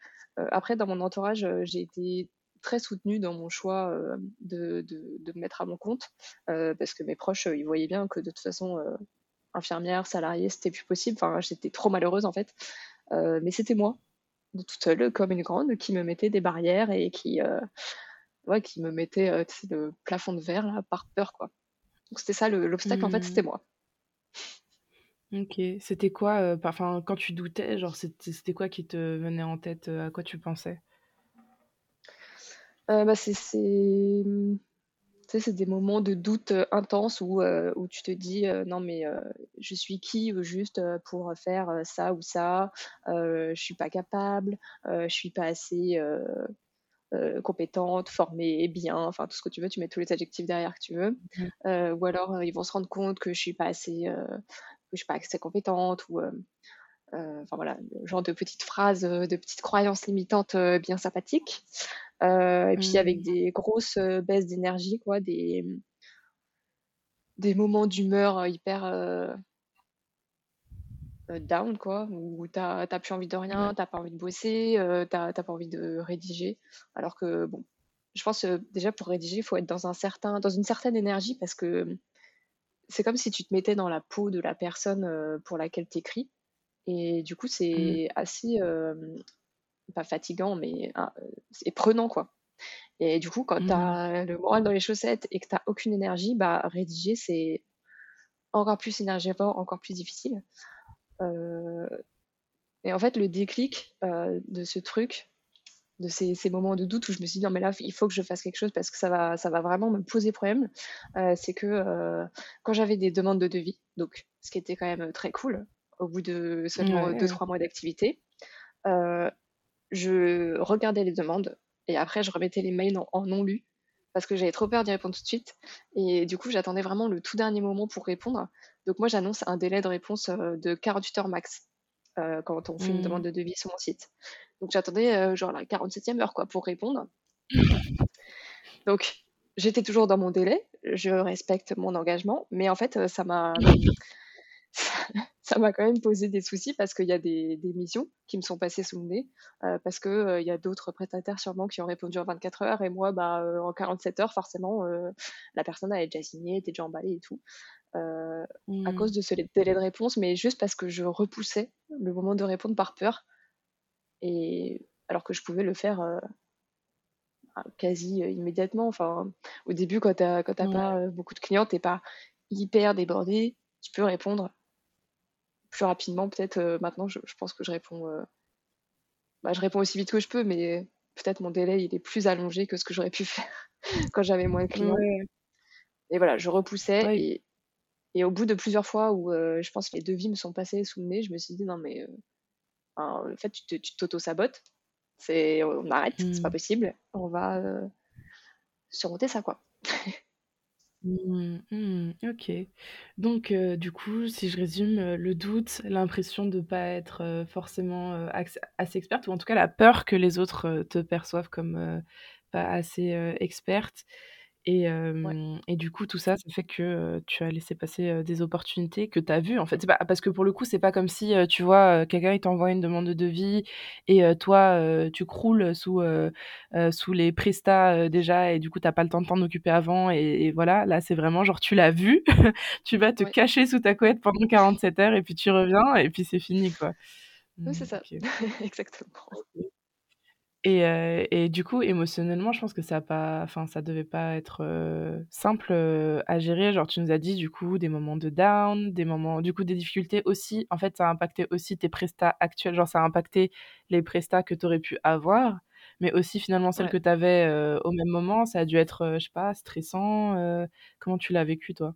après, dans mon entourage, j'ai été très soutenue dans mon choix de, de, de, me mettre à mon compte, parce que mes proches, ils voyaient bien que de toute façon, infirmière, salariée, c'était plus possible. Enfin, j'étais trop malheureuse en fait. mais c'était moi, toute seule, comme une grande, qui me mettait des barrières et qui, ouais, qui me mettait le plafond de verre là, par peur quoi. Donc c'était ça l'obstacle en fait, c'était mmh. moi. Ok, c'était quoi, enfin quand tu doutais, genre c'était quoi qui te venait en tête, à quoi tu pensais? Euh, bah, c'est c'est des moments de doute intense où, où tu te dis non mais je suis qui juste pour faire ça ou ça, je suis pas capable, je suis pas assez compétente, formée, bien, enfin tout ce que tu veux, tu mets tous les adjectifs derrière que tu veux. Mmh. ou alors ils vont se rendre compte que je suis pas assez, que je suis pas assez compétente ou enfin voilà, le genre de petites phrases, de petites croyances limitantes bien sympathiques. Euh, et puis avec mmh. des grosses euh, baisses d'énergie, quoi, des, des moments d'humeur euh, hyper down, quoi, où t'as plus envie de rien, t'as pas envie de bosser, t'as pas envie de rédiger. Alors que, bon, je pense déjà pour rédiger, il faut être dans, un certain, dans une certaine énergie parce que c'est comme si tu te mettais dans la peau de la personne pour laquelle tu écris. Et du coup, mmh. c'est assez pas fatigant, mais ah, c'est prenant, quoi. Et du coup, quand tu as mmh. le moral dans les chaussettes et que tu aucune énergie, bah, rédiger, c'est encore plus énergivore, encore plus difficile. Euh, et en fait, le déclic euh, de ce truc, de ces, moments de doute où je me suis dit, non, mais là, il faut que je fasse quelque chose parce que ça va, ça va vraiment me poser problème, euh, c'est que quand j'avais des demandes de devis, donc ce qui était quand même très cool, au bout de seulement 2-3 mois d'activité, je regardais les demandes et après je remettais les mails en, non lu parce que j'avais trop peur d'y répondre tout de suite. Et du coup, j'attendais vraiment le tout dernier moment pour répondre. Donc moi, j'annonce un délai de réponse euh, de 48 heures max euh, quand on fait une mmh. demande de devis sur mon site. Donc j'attendais euh, genre la 47e heure quoi pour répondre. Donc j'étais toujours dans mon délai, je respecte mon engagement, mais en fait, ça m'a ça m'a quand même posé des soucis parce qu'il y a des, des, missions qui me sont passées sous le nez, euh, parce qu'il euh, y a d'autres prestataires sûrement qui ont répondu en 24 heures, et moi, bah, euh, en 47 heures, forcément, la personne avait déjà signé, était déjà emballée et tout, à mmh. cause de ce délai de réponse, mais juste parce que je repoussais le moment de répondre par peur, et alors que je pouvais le faire quasi immédiatement. Enfin, au début, quand tu n'as pas beaucoup de clients, tu pas hyper débordé, tu peux répondre plus rapidement. Peut-être euh, maintenant, je, pense que je réponds, euh, bah, je réponds aussi vite que je peux, mais peut-être mon délai il est plus allongé que ce que j'aurais pu faire quand j'avais moins de clients. Et voilà, je repoussais et, et, au bout de plusieurs fois où euh, je pense que les devis me sont passés sous le nez, je me suis dit non mais en fait tu t'auto-sabotes, c'est on arrête, c'est pas mmh. possible, on va surmonter ça quoi. Mmh, mmh, OK. Donc, du coup, si je résume, le doute, l'impression de pas être, forcément, assez experte ou en tout cas la peur que les autres, te perçoivent comme, pas assez, experte et, et du coup, tout ça, ça fait que tu as laissé passer des opportunités que tu as vues, en fait. Pas, parce que pour le coup, c'est pas comme si, tu vois, quelqu'un t'envoie une demande de devis et toi, tu croules sous, sous les prestats déjà et du coup, tu pas le temps de t'en occuper avant. Et, voilà, là, c'est vraiment genre, tu l'as vu, tu vas te cacher sous ta couette pendant 47 heures et puis tu reviens et puis c'est fini, quoi. Oui, c'est ça, exactement. Et, et, du coup, émotionnellement, je pense que ça a pas, enfin, ça devait pas être simple à gérer. Genre, tu nous as dit du coup des moments de down, des moments, du coup, des difficultés aussi. En fait, ça a impacté aussi tes prestats actuels. Genre, ça a impacté les prestats que tu aurais pu avoir, mais aussi finalement celles que tu avais au même moment. Ça a dû être, je sais pas, stressant. comment tu l'as vécu toi?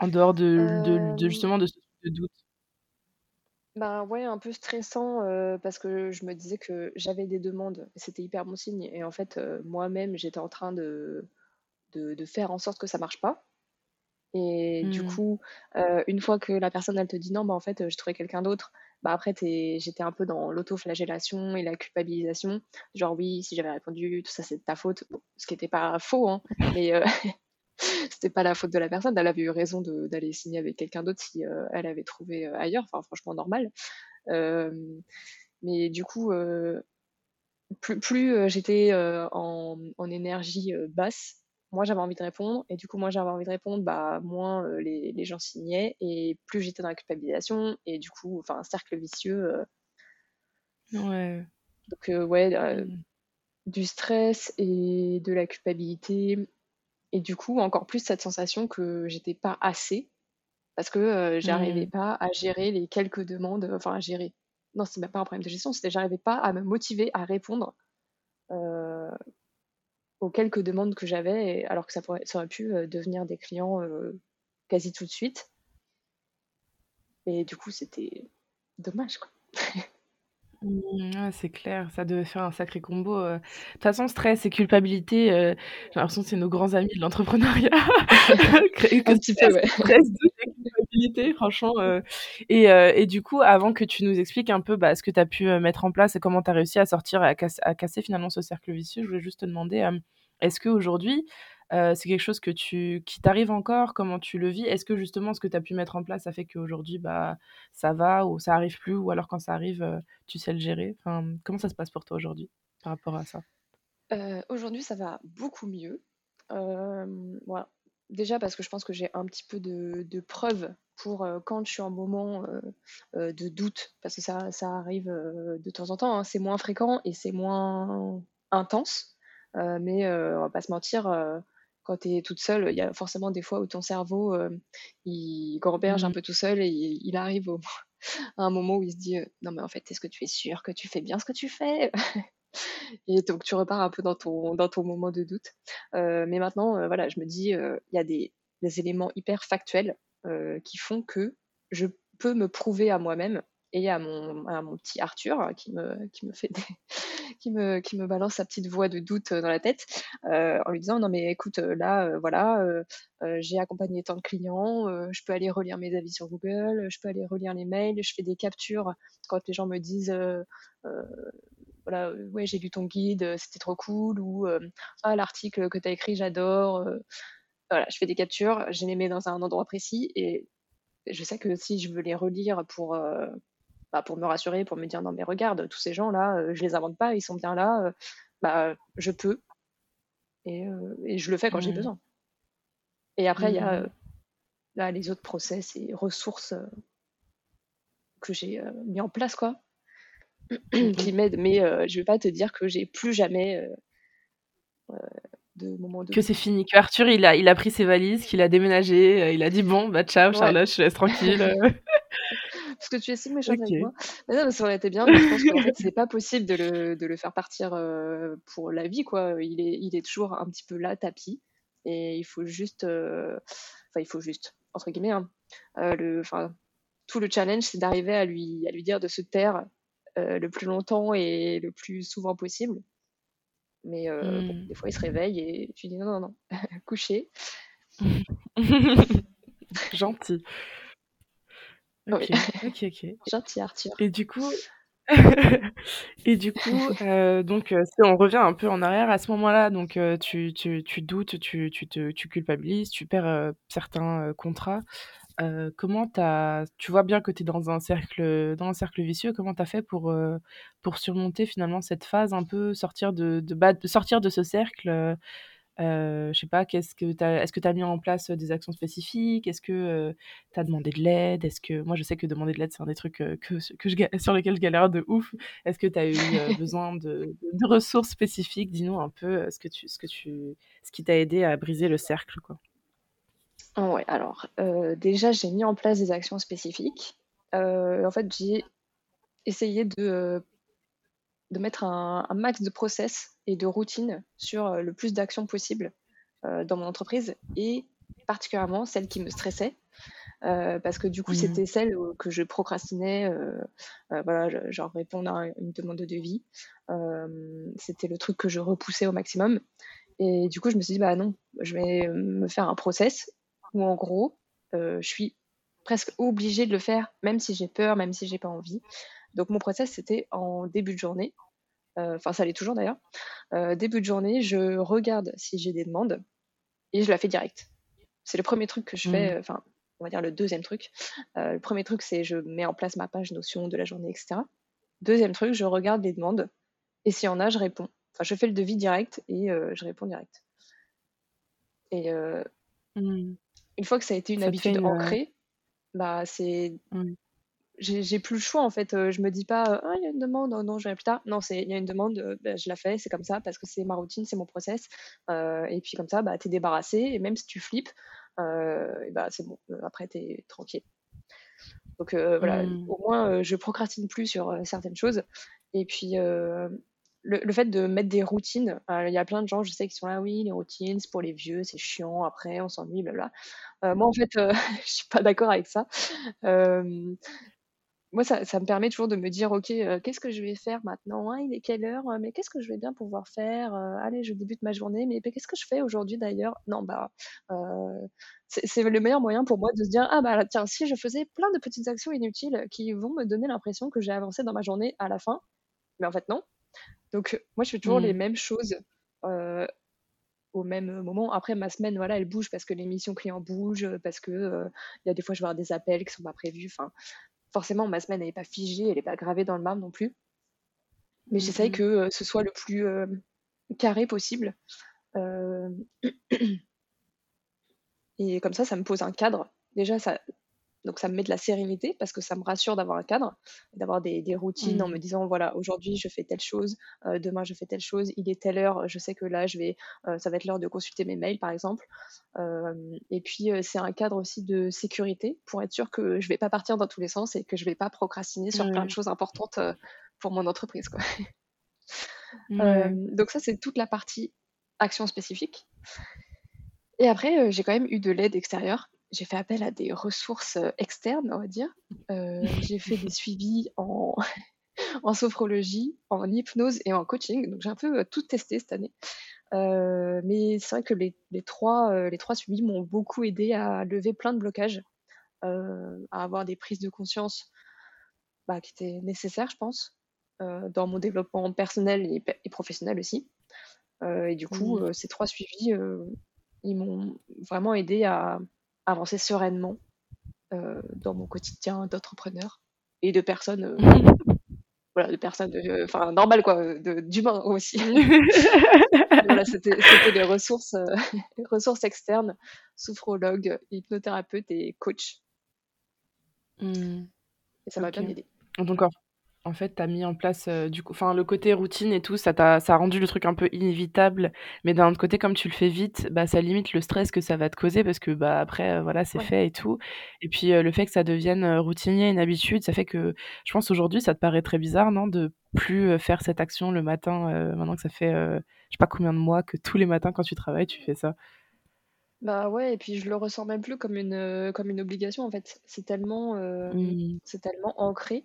En dehors de, de, de justement de ce doute? Ben ouais, un peu stressant, parce que je me disais que j'avais des demandes, c'était hyper bon signe et en fait, moi-même, j'étais en train de de faire en sorte que ça marche pas et du mmh. coup, une fois que la personne, elle te dit: «Non, bah, en fait, je j'ai trouvé quelqu'un d'autre», bah après, j'étais un peu dans l'autoflagellation et la culpabilisation. Genre, oui, si j'avais répondu, tout ça, c'est de ta faute. ce qui n'était pas faux, hein, mais euh, c'était pas la faute de la personne. Elle avait eu raison d'aller signer avec quelqu'un d'autre si euh, elle avait trouvé euh, ailleurs. Enfin, franchement, normal. mais du coup, plus, plus j'étais en, en, énergie basse, moi j'avais envie de répondre et du coup moi j'avais envie de répondre bah moins euh, les, les, gens signaient et plus j'étais dans la culpabilisation et du coup enfin un cercle vicieux euh. ouais donc euh, ouais mmh. du stress et de la culpabilité et du coup encore plus cette sensation que j'étais pas assez parce que j'arrivais mmh. pas à gérer les quelques demandes enfin à gérer non c'est même pas un problème de gestion c'était j'arrivais pas à me motiver à répondre aux quelques demandes que j'avais, alors que ça, pourrait, ça aurait pu euh, devenir des clients euh, quasi tout de suite. Et du coup, c'était dommage. Quoi. Mmh, c'est clair, ça devait faire un sacré combo. Euh. De toute façon, stress et culpabilité, j'ai l'impression que c'est nos grands amis de l'entrepreneuriat. un petit peu, ouais. Stress, culpabilité, franchement. Et, et, du coup, avant que tu nous expliques un peu bah, ce que tu as pu mettre en place et comment tu as réussi à sortir, à, à, casser finalement ce cercle vicieux, je voulais juste te demander, est-ce qu'aujourd'hui, euh, c'est quelque chose que tu, qui t'arrive encore? Comment tu le vis? Est-ce que justement ce que tu as pu mettre en place, ça fait qu'aujourd'hui, bah, ça va ou ça arrive plus Ou alors quand ça arrive, euh, tu sais le gérer? Enfin, Comment ça se passe pour toi aujourd'hui par rapport à ça? Euh, Aujourd'hui, ça va beaucoup mieux. Déjà parce que je pense que j'ai un petit peu de, preuves pour quand je suis en moment de doute, parce que ça, ça arrive de temps en temps, hein. c'est moins fréquent et c'est moins intense. Mais euh, on va pas se mentir, quand tu es toute seule, il y a forcément des fois où ton cerveau, il gamberge un mmh. peu tout seul et il, arrive au, à un moment où il se dit Non, mais en fait, est-ce que tu es sûr que tu fais bien ce que tu fais? Et donc, tu repars un peu dans ton, dans ton moment de doute. mais maintenant, voilà, je me dis Il y a des, des, éléments hyper factuels qui font que je peux me prouver à moi-même et à mon, à mon petit Arthur qui me, qui me fait des, qui me, balance sa petite voix de doute dans la tête euh, en lui disant non mais écoute euh, là euh, voilà j'ai accompagné tant de clients je peux aller relire mes avis sur Google je peux aller relire les mails je fais des captures quand les gens me disent voilà ouais j'ai lu ton guide c'était trop cool ou ah l'article que tu as écrit j'adore voilà je fais des captures je les mets dans un endroit précis et je sais que si je veux les relire pour bah, pour me rassurer, pour me dire non mais regarde, tous ces gens-là, euh, je les invente pas, ils sont bien là, euh, bah, je peux. Et, euh, et, je le fais quand j'ai mmh. besoin. Et après, il y a mmh. là, les autres process et ressources que j'ai mis en place, quoi, qui m'aident. Mais je vais pas te dire que j'ai plus jamais de moments de... Que c'est fini, que Arthur, il a, il a pris ses valises, qu'il a déménagé, il a dit bon, bah ciao Charlotte, je te laisse tranquille. parce que tu es si méchante avec moi. Mais non, mais ça aurait été bien, mais je pense qu'en fait, c'est pas possible de le, de le faire partir euh, pour la vie, quoi. Il est, il est toujours un petit peu là, tapis, et il faut juste, euh, enfin, il faut juste, entre guillemets, hein, euh, le, enfin, tout le challenge, c'est d'arriver à lui, à lui dire de se taire le plus longtemps et le plus souvent possible. Mais mmh. des fois, il se réveille et tu dis non, non, non, coucher. Gentil. Ok, ok, ok. Gentil Arthur. Et du coup, et du coup, euh, donc euh, si on revient un peu en arrière à ce moment-là, donc euh, tu, tu, tu, doutes, tu, tu, te, tu culpabilises, tu perds certains contrats. comment t'as, tu vois bien que tu es dans un cercle, dans un cercle vicieux. Comment tu as fait pour, pour surmonter finalement cette phase un peu, sortir de, de, de sortir de ce cercle euh, je sais pas, qu'est-ce que est-ce que tu as mis en place des actions spécifiques? Est-ce que tu as demandé de l'aide? Est-ce que moi je sais que demander de l'aide c'est un des trucs que, je, sur lesquels je galère de ouf. Est-ce que tu as eu besoin de, ressources spécifiques? Dis-nous un peu ce que tu ce que tu ce qui t'a aidé à briser le cercle quoi. Ouais, alors déjà j'ai mis en place des actions spécifiques. en fait, j'ai essayé de de mettre un, max de process et de routine sur euh, le plus d'actions possible euh, dans mon entreprise et particulièrement celles qui me stressaient. Euh, parce que du coup, mmh. c'était celle que je procrastinais, voilà, genre répondre à une demande de devis. c'était le truc que je repoussais au maximum. Et du coup, je me suis dit, bah non, je vais me faire un process où en gros, je suis presque obligée de le faire, même si j'ai peur, même si j'ai pas envie. Donc mon process, c'était en début de journée. Enfin, ça l'est toujours d'ailleurs. début de journée, je regarde si j'ai des demandes et je la fais direct. C'est le premier truc que je fais, mmh. enfin, on va dire le deuxième truc. le premier truc, c'est je mets en place ma page notion de la journée, etc. Deuxième truc, je regarde les demandes et s'il y en a, je réponds. Enfin, je fais le devis direct et je réponds direct. Et mmh. une fois que ça a été une habitude ancrée, bah c'est mmh j'ai plus le choix en fait. Euh, je me dis pas, ah, il y a une demande, non, non, je vais plus tard. Non, c'est il y a une demande, euh, bah, je la fais, c'est comme ça parce que c'est ma routine, c'est mon process. Euh, et puis comme ça, bah, tu es débarrassé. Et même si tu flippes, bah, c'est bon, après, tu es tranquille. Donc voilà, mmh. au moins, je procrastine plus sur certaines choses. Et puis, le, fait de mettre des routines, il y a plein de gens, je sais, qui sont là, oui, les routines, c'est pour les vieux, c'est chiant, après, on s'ennuie, blabla. moi, en fait, je suis pas d'accord avec ça moi, ça, ça me permet toujours de me dire, OK, qu'est-ce que je vais faire maintenant? Hein, il est quelle heure? mais qu'est-ce que je vais bien pouvoir faire? allez, je débute ma journée, mais qu'est-ce que je fais aujourd'hui d'ailleurs? Non, bah, c'est le meilleur moyen pour moi de se dire, ah bah tiens, si je faisais plein de petites actions inutiles qui vont me donner l'impression que j'ai avancé dans ma journée à la fin, mais en fait non. Donc moi, je fais toujours les mmh. mêmes choses au même moment. Après, ma semaine, voilà, elle bouge parce que les missions clients bougent, parce que il y a des fois, je vais avoir des appels qui sont pas prévus. Enfin, forcément, ma semaine, n'est pas figée, elle n'est pas gravée dans le marbre non plus. Mais mmh j'essaye que euh, ce soit le plus euh, carré possible. Euh, et comme ça, ça me pose un cadre. Déjà, ça, donc ça me met de la sérénité parce que ça me rassure d'avoir un cadre, d'avoir des, routines en me mmh. disant voilà aujourd'hui je fais telle chose, euh, demain je fais telle chose, il est telle heure, je sais que là je vais, euh, ça va être l'heure de consulter mes mails par exemple. Euh, et puis c'est un cadre aussi de sécurité pour être sûr que je vais pas partir dans tous les sens et que je vais pas procrastiner sur plein de choses importantes pour mon entreprise quoi. donc ça c'est toute la partie action spécifique. Et après j'ai quand même eu de l'aide extérieure j'ai fait appel à des ressources externes, on va dire. j'ai fait des suivis en, en sophrologie, en hypnose et en coaching. Donc j'ai un peu tout testé cette année. mais c'est vrai que les, les trois, les trois suivis m'ont beaucoup aidé à lever plein de blocages, à avoir des prises de conscience bah, qui étaient nécessaires, je pense, dans mon développement personnel et, et professionnel aussi. et du coup, mmh. ces trois suivis, ils m'ont vraiment aidé à, avancer sereinement euh, dans mon quotidien d'entrepreneur et de personnes, euh, voilà, de personnes, euh, enfin normales quoi, d'humains aussi. voilà, c'était des ressources, ressources externes, sophrologue, hypnothérapeute et coach. Mmh. Et ça m'a bien aidé. Donc en fait, tu as mis en place euh, du coup, enfin le côté routine et tout, ça t'a, ça a rendu le truc un peu inévitable. Mais d'un autre côté, comme tu le fais vite, bah ça limite le stress que ça va te causer parce que bah après, euh, voilà, c'est fait et tout. Et puis euh, le fait que ça devienne routinier, une habitude, ça fait que je pense aujourd'hui, ça te paraît très bizarre, non, de plus faire cette action le matin, maintenant que ça fait, je sais pas combien de mois que tous les matins quand tu travailles, tu fais ça? Bah ouais, et puis je le ressens même plus comme une, comme une obligation en fait. C'est tellement, mmh. c'est tellement ancré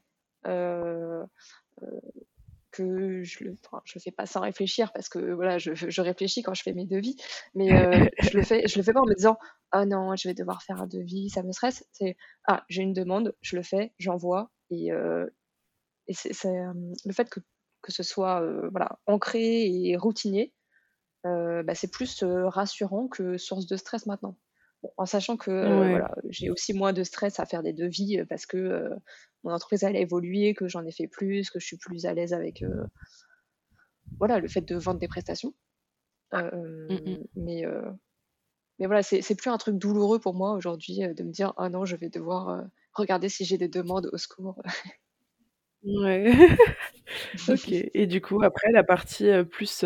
que je le je fais pas sans réfléchir parce que voilà je, je réfléchis quand je fais mes devis. Mais euh, je le fais je le fais pas en me disant ah non je vais devoir faire un devis ça me stresse c'est ah j'ai une demande je le fais j'envoie et, et c'est le fait que, que ce soit voilà ancré et routinier bah, c'est plus rassurant que source de stress maintenant en sachant que euh, j'ai aussi moins de stress à faire des devis euh, parce que euh, mon entreprise elle a évolué, que j'en ai fait plus, que je suis plus à l'aise avec voilà, le fait de vendre des prestations. Mmh mais, mais voilà, c'est plus un truc douloureux pour moi aujourd'hui de me dire ah non, je vais devoir regarder si j'ai des demandes au secours. Ouais. OK et du coup, après la partie, plus,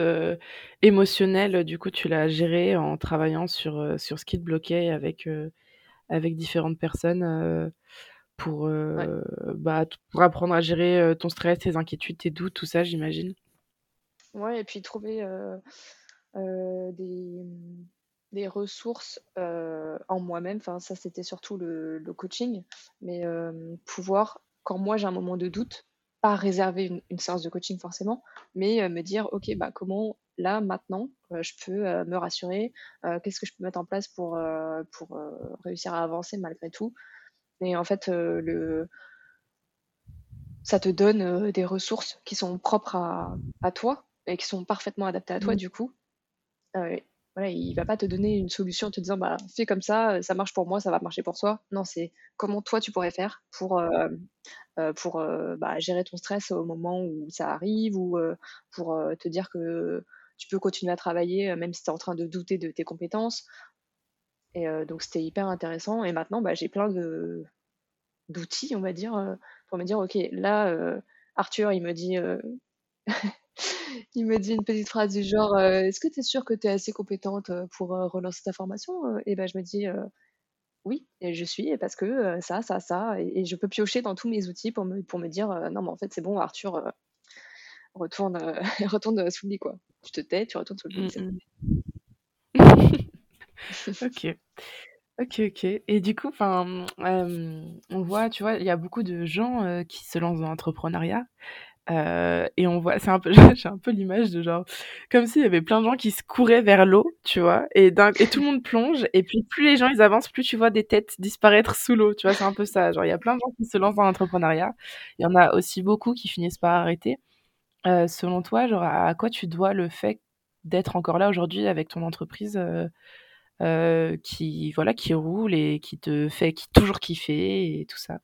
émotionnelle, du coup, tu l'as gérée en travaillant sur, sur ce qui te bloquait avec, avec différentes personnes, pour, bah, pour apprendre à gérer, ton stress, tes inquiétudes, tes doutes, tout ça, j'imagine? Ouais et puis trouver, des, mmh, des ressources, en moi-même. Enfin, ça, c'était surtout le le coaching, mais pouvoir, quand moi j'ai un moment de doute pas réserver une, séance de coaching forcément, mais euh, me dire, OK, bah, comment là, maintenant, euh, je peux euh, me rassurer, qu'est-ce que je peux mettre en place pour, pour réussir à avancer malgré tout. Et en fait, le ça te donne, des ressources qui sont propres à à toi et qui sont parfaitement adaptées à toi, Mmh. du coup. Voilà, il va pas te donner une solution en te disant: «Bah, fais comme ça, ça marche pour moi, ça va marcher pour toi». Non, c'est comment toi tu pourrais faire pour, hem, heu, pour, bah, gérer ton stress au moment où ça arrive ou, pour, te dire que tu peux continuer à travailler, même si tu es en train de douter de tes compétences. Et donc c'était hyper intéressant et maintenant, bah, j'ai plein de d'outils, on va dire, pour me dire: «OK, là, Arthur, il me dit, il me dit une petite phrase du genre, heu: "Est-ce que tu es sûre que tu es assez compétente, pour, heu, relancer ta formation?"» et bah, je me dis, «Oui et je suis parce que, ça, ça, ça» et et je peux piocher dans tous mes outils pour me pour me dire, «Non mais en fait c'est bon Arthur, retourne, retourne sous le lit quoi. Tu te tais, tu retournes sous le lit, bon». mh. OK. OK, OK et du coup, enfin, on voit, tu vois, il y a beaucoup de gens, qui se lancent dans l'entrepreneuriat, heu et on voit c'est un peu j'ai un peu l'image de genre comme s'il y avait plein de gens qui se couraient vers l'eau, tu vois? Et tout le monde plonge et puis plus les gens ils avancent, plus tu vois des têtes disparaître sous l'eau, tu vois? C'est un peu ça, genre il y a plein de gens qui se lancent dans l'entrepreneuriat. Il y en a aussi beaucoup qui finissent par arrêter. Heu, selon toi, genre à quoi tu dois le fait d'être encore là aujourd'hui avec ton entreprise, heu, qui voilà, qui roule et qui te fait qui toujours kiffer et tout ça?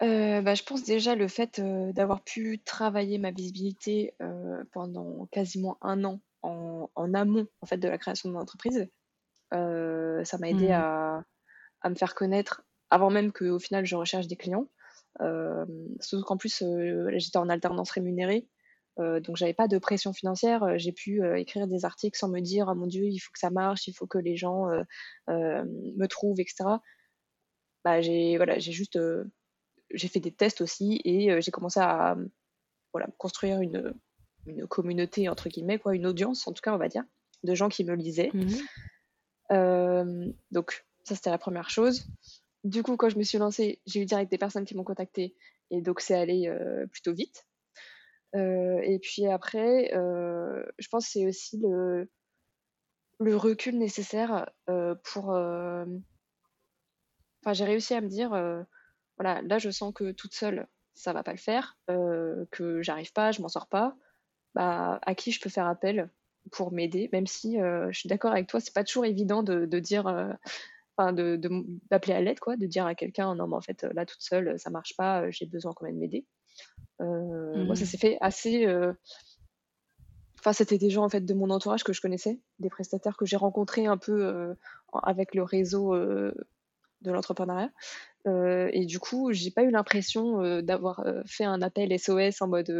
Heu, bah, je pense déjà le fait, heu, d'avoir pu travailler ma visibilité, heu, pendant quasiment 1 an en en amont, en fait, de la création de mon entreprise, heu, ça m'a aidé Mmh. à à me faire connaître avant même qu'au final je recherche des clients. Hem, surtout qu'en plus, heu, j'étais en alternance rémunérée, heu, donc j'avais pas de pression financière, heu, j'ai pu, heu, écrire des articles sans me dire: «Oh mon Dieu, il faut que ça marche, il faut que les gens, heu, hem, me trouvent» et cetera. Bah, j'ai voilà, j'ai juste, heu, j'ai fait des tests aussi et heu, j'ai commencé à, mmh, voilà, construire une, une «communauté» entre guillemets quoi, une audience en tout cas on va dire, de gens qui me lisaient. Mmh mh. Hem, donc ça c'était la 1re chose. Du coup, quand je me suis lancée, j'ai eu direct des personnes qui m'ont contactée et donc c'est allé, plutôt vite. Et puis après, je pense c'est aussi le le recul nécessaire, pour, enfin j'ai réussi à me dire, «Voilà, là je sens que toute seule, ça va pas le faire, heu, que j'arrive pas, je m'en sors pas. Bah, à qui je peux faire appel pour m'aider?» même si, heu, je suis d'accord avec toi, c'est pas toujours évident de de dire, heu, enfin de de d'appeler à l'aide quoi, de dire à quelqu'un: «Non mais en fait, là toute seule, ça marche pas, j'ai besoin qu'on vienne m'aider». Heu, moi ça Mmh. s'est fait assez, enfin c'était des gens en fait de mon entourage que je connaissais, des prestataires que j'ai rencontrés un peu, avec le réseau, de l'entrepreneuriat, heu et du coup, j'ai pas eu l'impression, heu, d'avoir, heu, fait un appel SOS en mode,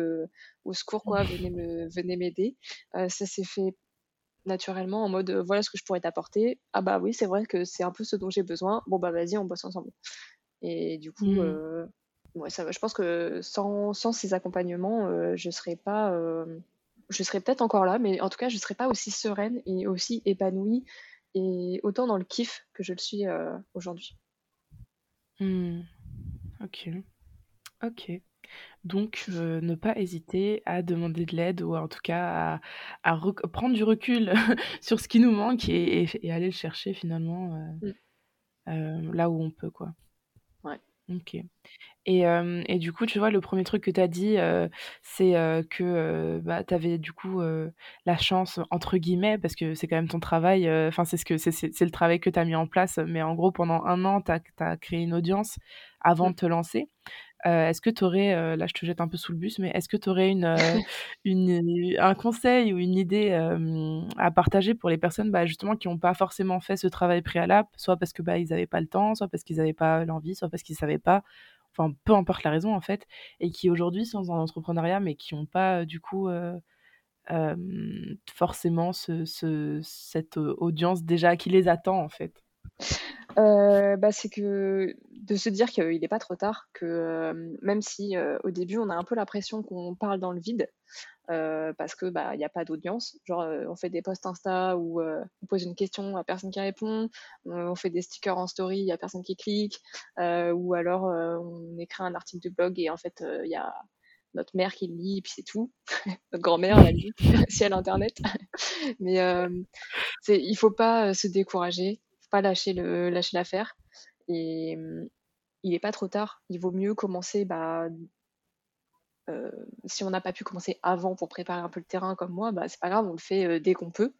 «Au secours quoi, venez me venez m'aider». Ça s'est fait naturellement en mode, «Voilà ce que je pourrais t'apporter. Ah bah oui, c'est vrai que c'est un peu ce dont j'ai besoin. Bon bah vas-y, on bosse ensemble» et du coup, Mmh. ouais ça je pense que sans sans ces accompagnements, je serais pas, je serais peut-être encore là, mais en tout cas je serais pas aussi sereine et aussi épanouie et autant dans le kiff que je le suis, heu, aujourd'hui. Mmh. OK. OK. Donc heu, ne pas hésiter à demander de l'aide ou en tout cas à prendre du recul sur ce qui nous manque et et f et aller le chercher finalement, Mmh. heu heu, là où on peut quoi. OK et hem et du coup, tu vois, le 1er truc que tu as dit, heu, c'est, heu, que, heu, bah, tu avais du coup, heu, «la chance» entre guillemets parce que c'est quand même ton travail, heu, enfin c'est ce que c'est c'est c'est le travail que tu as mis en place, mais en gros pendant 1 an, tu as tu as créé une audience avant Mmh. de te lancer. Heu, est-ce que tu aurais, heu, là je te jette un peu sous le bus, mais est-ce que tu aurais une, une un conseil ou une idée, à partager pour les personnes, bah, justement qui ont pas forcément fait ce travail préalable? Soit parce que, bah, ils avaient pas le temps, soit parce qu'ils avaient pas l'envie, soit parce qu'ils savaient pas, enfin peu importe la raison en fait et qui aujourd'hui sont dans l'entrepreneuriat mais qui ont pas, du coup, forcément ce ce cette audience déjà qui les attend en fait? Heu, bah, c'est que de se dire qu'il est pas trop tard, que, hem, même si, heu, au début on a un peu l'impression qu'on parle dans le vide, parce que, bah, il y a pas d'audience. Genre, on fait des posts Insta où, on pose une question, a personne qui répond, on fait des stickers en story, il y a personne qui clique, ou alors, on écrit un article de blog et en fait, il y a notre mère qui lit et puis c'est tout. Notre grand-mère à la limite, si elle a internet. Mais, il faut pas, se décourager. Pas lâcher le lâcher l'affaire et mmh, il est pas trop tard. Il vaut mieux commencer, bah, si on n'a pas pu commencer avant pour préparer un peu le terrain comme moi, bah, c'est pas grave, on le fait, dès qu'on peut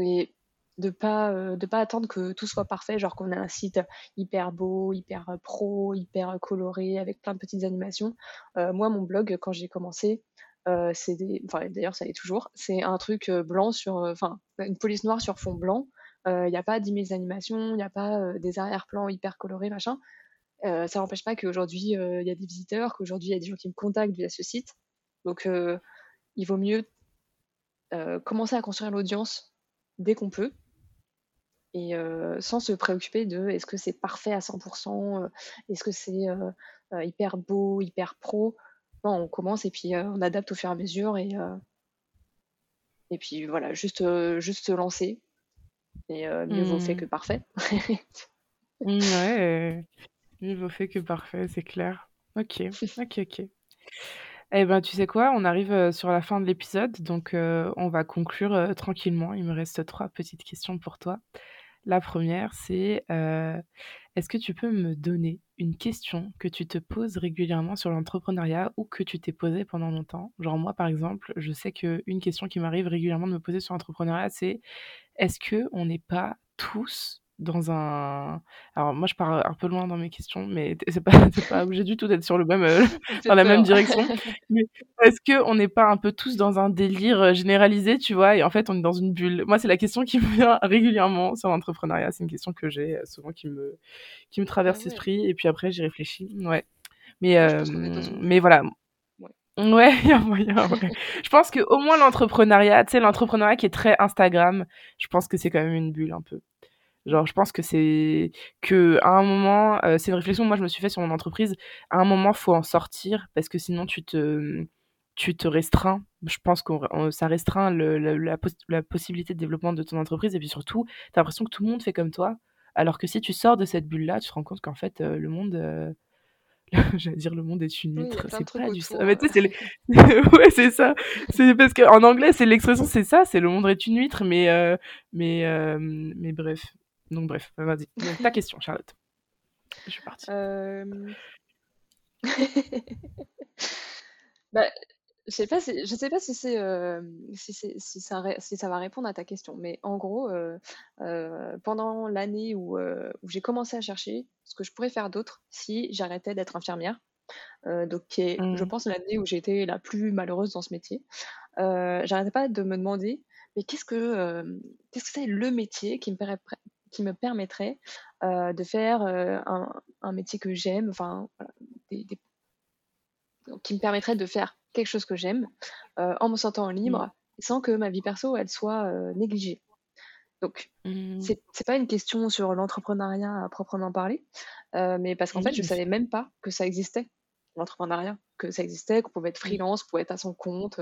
et de pas, de pas attendre que tout soit parfait, genre qu'on a un site hyper beau, hyper, pro, hyper coloré avec plein de petites animations. moi, mon blog, quand j'ai commencé, c'est des d'ailleurs, ça toujours, c'est un truc, blanc sur, enfin, une police noire sur fond blanc. Il y a pas 10 000 animations, il y a pas, des arrière-plans hyper colorés, machin. ça n'empêche pas qu'aujourd'hui, il y a des visiteurs, qu'aujourd'hui, il y a des gens qui me contactent via ce site. Donc, il vaut mieux, commencer à construire l'audience dès qu'on peut et sans se préoccuper de est-ce que c'est parfait à 100% est-ce que c'est, hyper beau, hyper pro? Non, on commence et puis, on adapte au fur et à mesure et et puis voilà, juste, juste se lancer et mieux vaut fait mmh. que parfait. Mmh, ouais, mieux vaut fait que parfait, c'est clair. OK, OK, OK. Eh ben, tu sais quoi? On arrive, sur la fin de l'épisode, donc on va conclure, tranquillement. Il me reste trois petites questions pour toi. La première, c'est euh, est-ce que tu peux me donner une question que tu te poses régulièrement sur l'entrepreneuriat ou que tu t'es posée pendant longtemps? Genre moi, par exemple, je sais qu'une question qui m'arrive régulièrement de me poser sur l'entrepreneuriat, c'est est-ce que on n'est pas tous dans un. Alors, moi, je pars un peu loin dans mes questions, mais c'est pas, pas obligé du tout d'être sur le même, euh, dans la même direction. Mais est-ce qu'on n'est pas un peu tous dans un délire euh, généralisé, tu vois, et en fait, on est dans une bulle Moi, c'est la question qui me vient régulièrement sur l'entrepreneuriat. C'est une question que j'ai euh, souvent qui me, qui me traverse ah l'esprit, et puis après, j'y réfléchis. Ouais. Mais, mais voilà. Ouais, il y a moyen. Ouais. je pense que au moins l'entrepreneuriat, tu sais, l'entrepreneuriat qui est très Instagram, je pense que c'est quand même une bulle un peu. Genre, je pense que c'est que à un moment, euh, c'est une réflexion que moi je me suis fait sur mon entreprise. À un moment, faut en sortir parce que sinon tu te tu te restreins. Je pense que ça restreint le, la, la, possibilité de développement de ton entreprise et puis surtout, tu as l'impression que tout le monde fait comme toi. Alors que si tu sors de cette bulle-là, tu te rends compte qu'en fait, euh, le monde, euh, j'allais dire le monde est une huître, c'est pas du ça. Mais tu sais, c'est ouais, c'est ça. C'est parce qu'en anglais, c'est l'expression, c'est ça, c'est le monde est une huître, mais mais mais bref. Donc bref, vas-y. ta question, Charlotte. Je suis partie. Euh... bah, je sais pas si, je sais pas si c'est euh, si, si, ça, si ça va répondre à ta question, mais en gros, euh, euh, pendant l'année où, où j'ai commencé à chercher ce que je pourrais faire d'autre si j'arrêtais d'être infirmière, donc qui est, je mmh. pense, l'année où j'ai été la plus malheureuse dans ce métier, j'arrêtais pas de me demander, mais qu'est-ce que qu'est-ce que c'est le métier qui me, qui me permettrait euh, de faire euh, un, un, métier que j'aime, enfin, des, qui me permettrait de faire quelque chose que j'aime euh, en me sentant libre mmh. sans que ma vie perso elle soit négligée. Donc, mmh. c'est pas une question sur l'entrepreneuriat à proprement parler, mais parce qu'en fait, je savais même pas que ça existait, l'entrepreneuriat, que ça existait, qu'on pouvait être mmh. freelance, qu'on pouvait être à son compte.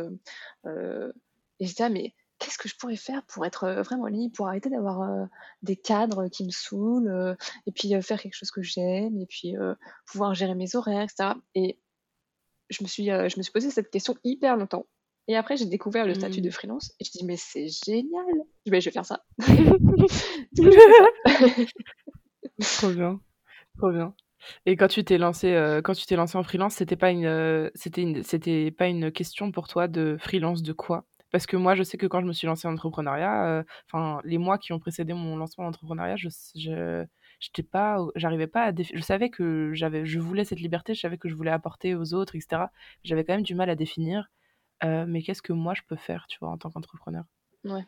et j'étais, mais qu'est-ce que je pourrais faire pour être vraiment libre, pour arrêter d'avoir des cadres qui me saoulent, et puis faire quelque chose que j'aime, et puis pouvoir gérer mes horaires, etc. Et je me suis, je me suis posé cette question hyper longtemps. Et après, j'ai découvert le statut de mmh. freelance et je me dis, mais c'est génial! Je vais, je vais faire ça. Trop bien. Trop bien. Et quand tu t'es lancé, quand tu t'es lancé en freelance, c'était pas une, c'était c'était pas une question pour toi de freelance de quoi? Parce que moi, je sais que quand je me suis lancée en entrepreneuriat, euh, enfin, les mois qui ont précédé mon lancement en entrepreneuriat, je, je j'étais pas, j'arrivais pas à, je savais que j'avais, je voulais cette liberté, je savais que je voulais apporter aux autres, etc. J'avais quand même du mal à définir. Euh, mais qu'est-ce que moi je peux faire, tu vois, en tant qu'entrepreneur? Ouais.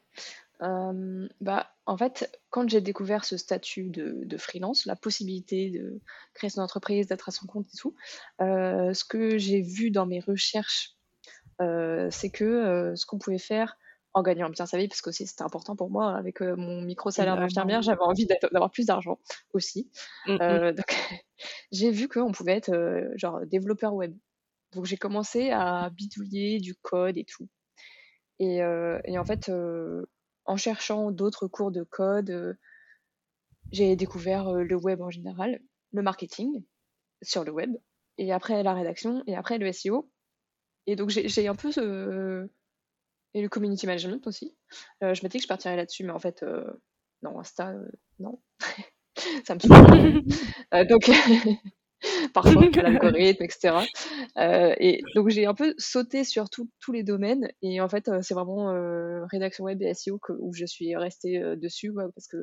bah, en fait, quand j'ai découvert ce statut de, de, freelance, la possibilité de créer son entreprise, d'être à son compte et tout, euh, ce que j'ai vu dans mes recherches c'est que euh, ce qu'on pouvait faire en gagnant bien sa vie, parce que c'était important pour moi, avec euh, mon micro-salaire d'infirmière, j'avais envie d'avoir plus d'argent aussi. Mmh, mmh. donc, j'ai vu qu'on pouvait être genre développeur web. Donc, j'ai commencé à bidouiller du code et tout. Et, et en fait, en cherchant d'autres cours de code, j'ai découvert le web en général, le marketing sur le web, et après la rédaction, et après le SEO. Et donc, j'ai un peu ce. Et le community management aussi. Euh, je m'étais dit que je partirais là-dessus, mais en fait, euh, non, Insta, non. ça me saoule. donc, parfois, l'algorithme, etc. et donc, j'ai un peu sauté sur tous les domaines. Et en fait, c'est vraiment rédaction web et SEO où je suis restée dessus parce que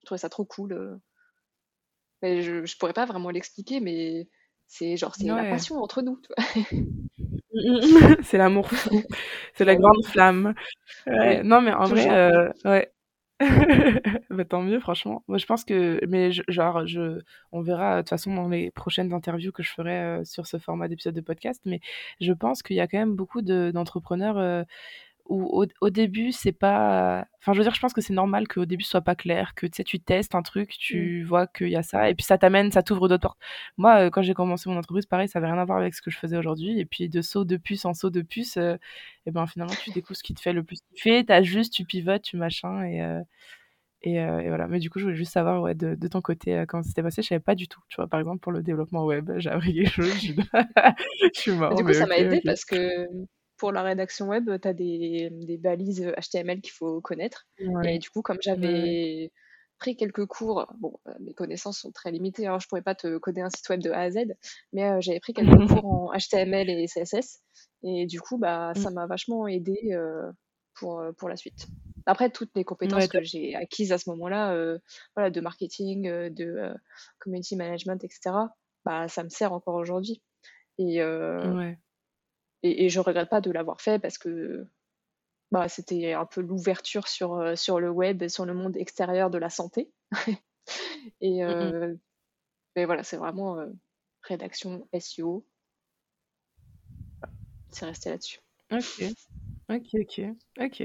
je trouvais ça trop cool. Mais je, je pourrais pas vraiment l'expliquer, mais c'est genre, c'est la passion entre nous. c'est l'amour fou, c'est la grande flamme. non, mais en vrai, euh, ouais. bah, tant mieux, franchement. Moi, je pense que, mais genre, je, on verra de toute façon dans les prochaines interviews que je ferai euh, sur ce format d'épisode de podcast, mais je pense qu'il y a quand même beaucoup d'entrepreneurs euh, où au, début, c'est pas. Enfin, je veux dire, je pense que c'est normal qu'au début, ce soit pas clair, que tu sais, tu testes un truc, tu mmh. vois qu'il y a ça, et puis ça t'amène, ça t'ouvre d'autres portes. Moi, euh, quand j'ai commencé mon entreprise, pareil, ça avait rien à voir avec ce que je faisais aujourd'hui, et puis de saut de puce en saut de puce, euh, et ben finalement, tu découvres ce qui te fait le plus kiffer, t'ajustes, tu pivotes, tu machin, et. Euh, et, voilà. Mais du coup, je voulais juste savoir ouais, de, ton côté comment c'était passé. Je savais pas du tout. Tu vois, par exemple, pour le développement web, j'ai appris quelque chose. je, suis mort. Du coup, ça m'a aidé parce que pour la rédaction web, tu as des, des, balises HTML qu'il faut connaître. Et du coup, comme j'avais pris quelques cours, bon, euh, mes connaissances sont très limitées, alors je pourrais pas te coder un site web de A à Z, mais euh, j'avais pris quelques cours en HTML et CSS. Et du coup, bah, ça mm. m'a vachement aidé euh, pour, pour la suite. Après, toutes les compétences que j'ai acquises à ce moment-là, voilà, de marketing, de community management, etc., bah, ça me sert encore aujourd'hui. Et, ouais et, et je regrette pas de l'avoir fait parce que bah, c'était un peu l'ouverture sur, euh, sur le web et sur le monde extérieur de la santé. et mmh euh, mais voilà, c'est vraiment euh, rédaction SEO. C'est resté là-dessus. Ok. Ok, ok, ok.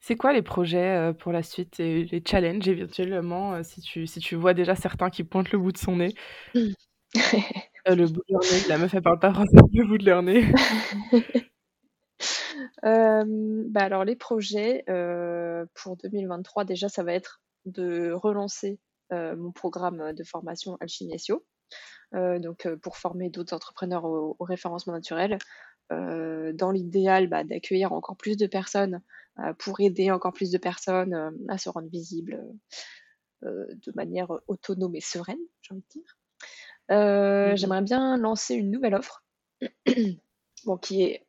C'est quoi les projets pour la suite et les challenges éventuellement si tu, si tu vois déjà certains qui pointent le bout de son nez? Euh, le bout de leur nez, la meuf elle parle pas français, le bout de leur nez. Euh, bah alors les projets euh, pour 2023 déjà ça va être de relancer mon programme de formation Alchimie SEO. donc pour former d'autres entrepreneurs au, référencement naturel. dans l'idéal bah, d'accueillir encore plus de personnes pour aider encore plus de personnes à se rendre visibles de manière autonome et sereine, j'ai envie de dire. Euh, mmh j'aimerais bien lancer une nouvelle offre, bon, qui est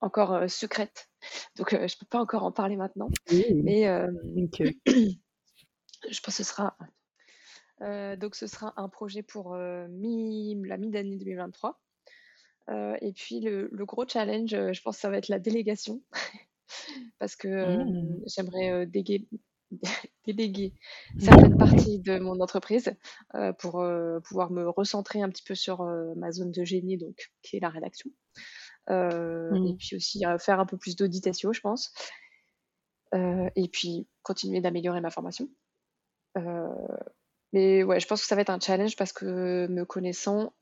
encore euh, secrète, donc euh, je peux pas encore en parler maintenant, mais je pense que ce sera donc ce sera un projet pour mi la mi-d'année 2023. et puis le le gros challenge, je pense que ça va être la délégation. Parce que, mmh. j'aimerais, déguer déléguer certaines parties de mon entreprise euh, pour euh, pouvoir me recentrer un petit peu sur euh, ma zone de génie, donc qui est la rédaction. Mmh. Et puis aussi faire un peu plus d'audit SEO, je pense. et puis continuer d'améliorer ma formation. mais ouais, je pense que ça va être un challenge parce que me connaissant,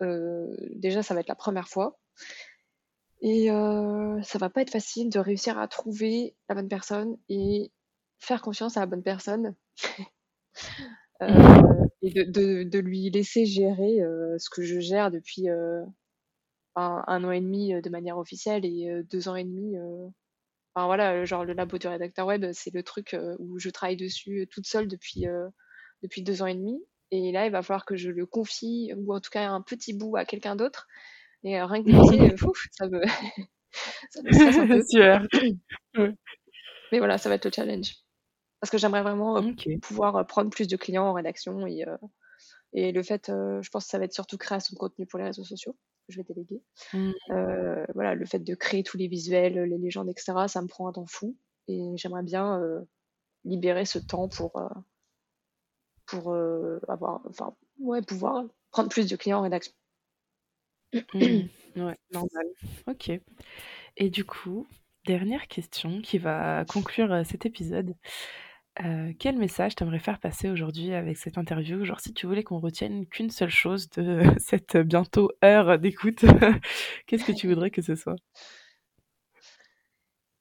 déjà ça va être la première fois. Et ça va pas être facile de réussir à trouver la bonne personne et faire confiance à la bonne personne euh, et de, de, lui laisser gérer euh, ce que je gère depuis euh, un, an et demi de manière officielle et deux ans et demi. Enfin voilà, genre le labo du rédacteur web, c'est le truc où je travaille dessus toute seule depuis, depuis deux ans et demi. Et là, il va falloir que je le confie, ou en tout cas un petit bout à quelqu'un d'autre. Et rien que de ça me, ça me stresse un peu. Mais voilà, ça va être le challenge. Parce que j'aimerais vraiment pouvoir prendre plus de clients en rédaction et, et le fait, je pense que ça va être surtout création de contenu pour les réseaux sociaux que je vais déléguer. Mmh. voilà, le fait de créer tous les visuels, les légendes, etc., ça me prend un temps fou et j'aimerais bien libérer ce temps pour, pour avoir, enfin, ouais, pouvoir prendre plus de clients en rédaction. Mmh. Ouais, normal. Ok. Et du coup, dernière question qui va conclure cet épisode. Euh, quel message t'aimerais faire passer aujourd'hui avec cette interview? Genre, si tu voulais qu'on retienne qu'une seule chose de cette bientôt heure d'écoute, qu'est-ce que tu voudrais que ce soit?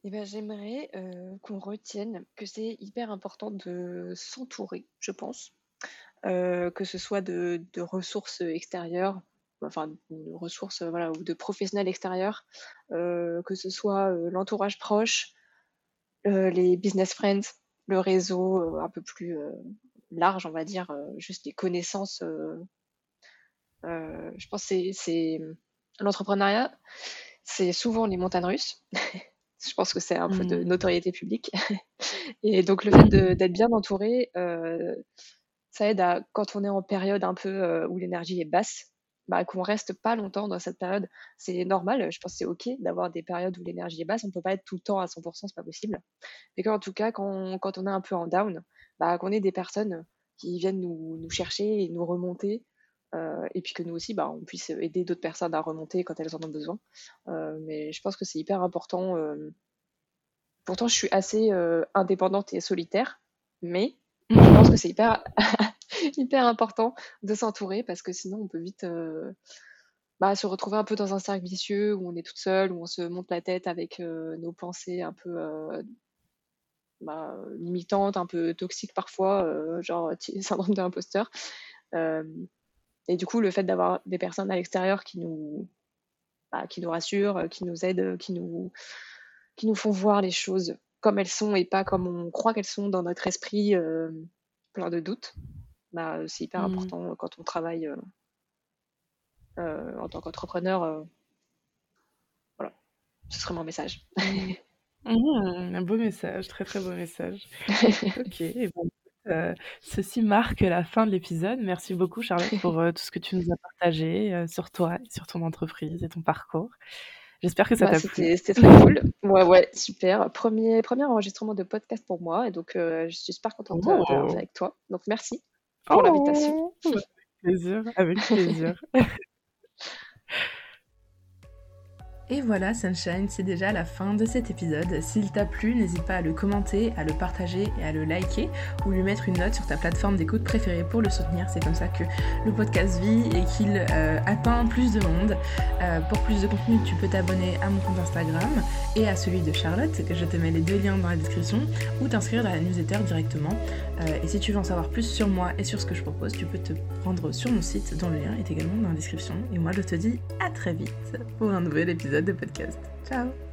Eh ben, j'aimerais euh, qu'on retienne que c'est hyper important de s'entourer, je pense, euh, que ce soit de, de ressources extérieures, enfin de ressources voilà, ou de professionnels extérieurs, que ce soit l'entourage proche, les business friends, le réseau un peu plus large, on va dire, juste les connaissances. je pense que c'est l'entrepreneuriat, c'est souvent les montagnes russes. je pense que c'est un peu de mmh. notoriété publique. Et donc le fait d'être bien entouré, ça aide à quand on est en période un peu où l'énergie est basse, bah, qu'on reste pas longtemps dans cette période. C'est normal, je pense que c'est OK d'avoir des périodes où l'énergie est basse. On peut pas être tout le temps à 100%, c'est pas possible. Mais qu'en tout cas, quand, quand, on est un peu en down, bah, qu'on ait des personnes qui viennent nous, nous chercher et nous remonter. Euh, et puis que nous aussi, bah, on puisse aider d'autres personnes à remonter quand elles en ont besoin. Euh, mais je pense que c'est hyper important. Euh. Pourtant, je suis assez indépendante et solitaire, mais je pense que c'est hyper hyper important de s'entourer parce que sinon on peut vite euh, bah, se retrouver un peu dans un cercle vicieux où on est toute seule, où on se monte la tête avec euh, nos pensées un peu euh, bah, limitantes, un peu toxiques parfois, genre syndrome de l'imposteur. et du coup, le fait d'avoir des personnes à l'extérieur qui nous, bah, qui nous rassurent, qui nous aident, qui nous, qui nous font voir les choses comme elles sont et pas comme on croit qu'elles sont dans notre esprit plein de doutes. Bah, c'est hyper mmh. important quand on travaille en tant qu'entrepreneur. voilà, ce serait mon message. Mmh. Mmh, un beau message, très très beau message. ok, ben, ceci marque la fin de l'épisode. Merci beaucoup Charlotte pour tout ce que tu nous as partagé sur toi, sur ton entreprise et ton parcours. J'espère que ça bah, t'a plu. C'était très cool. Ouais, ouais, super. Premier, premier enregistrement de podcast pour moi. Et donc, je suis super contente de oh. avec toi. Donc, merci pour l'invitation. Oh, avec plaisir, avec plaisir. Et voilà, Sunshine, c'est déjà la fin de cet épisode. S'il t'a plu, n'hésite pas à le commenter, à le partager et à le liker ou lui mettre une note sur ta plateforme d'écoute préférée pour le soutenir. C'est comme ça que le podcast vit et qu'il euh, atteint plus de monde. Euh, pour plus de contenu, tu peux t'abonner à mon compte Instagram et à celui de Charlotte, que je te mets les deux liens dans la description, ou t'inscrire dans la newsletter directement. Euh, et si tu veux en savoir plus sur moi et sur ce que je propose, tu peux te rendre sur mon site dont le lien est également dans la description. Et moi, je te dis à très vite pour un nouvel épisode de podcast. Ciao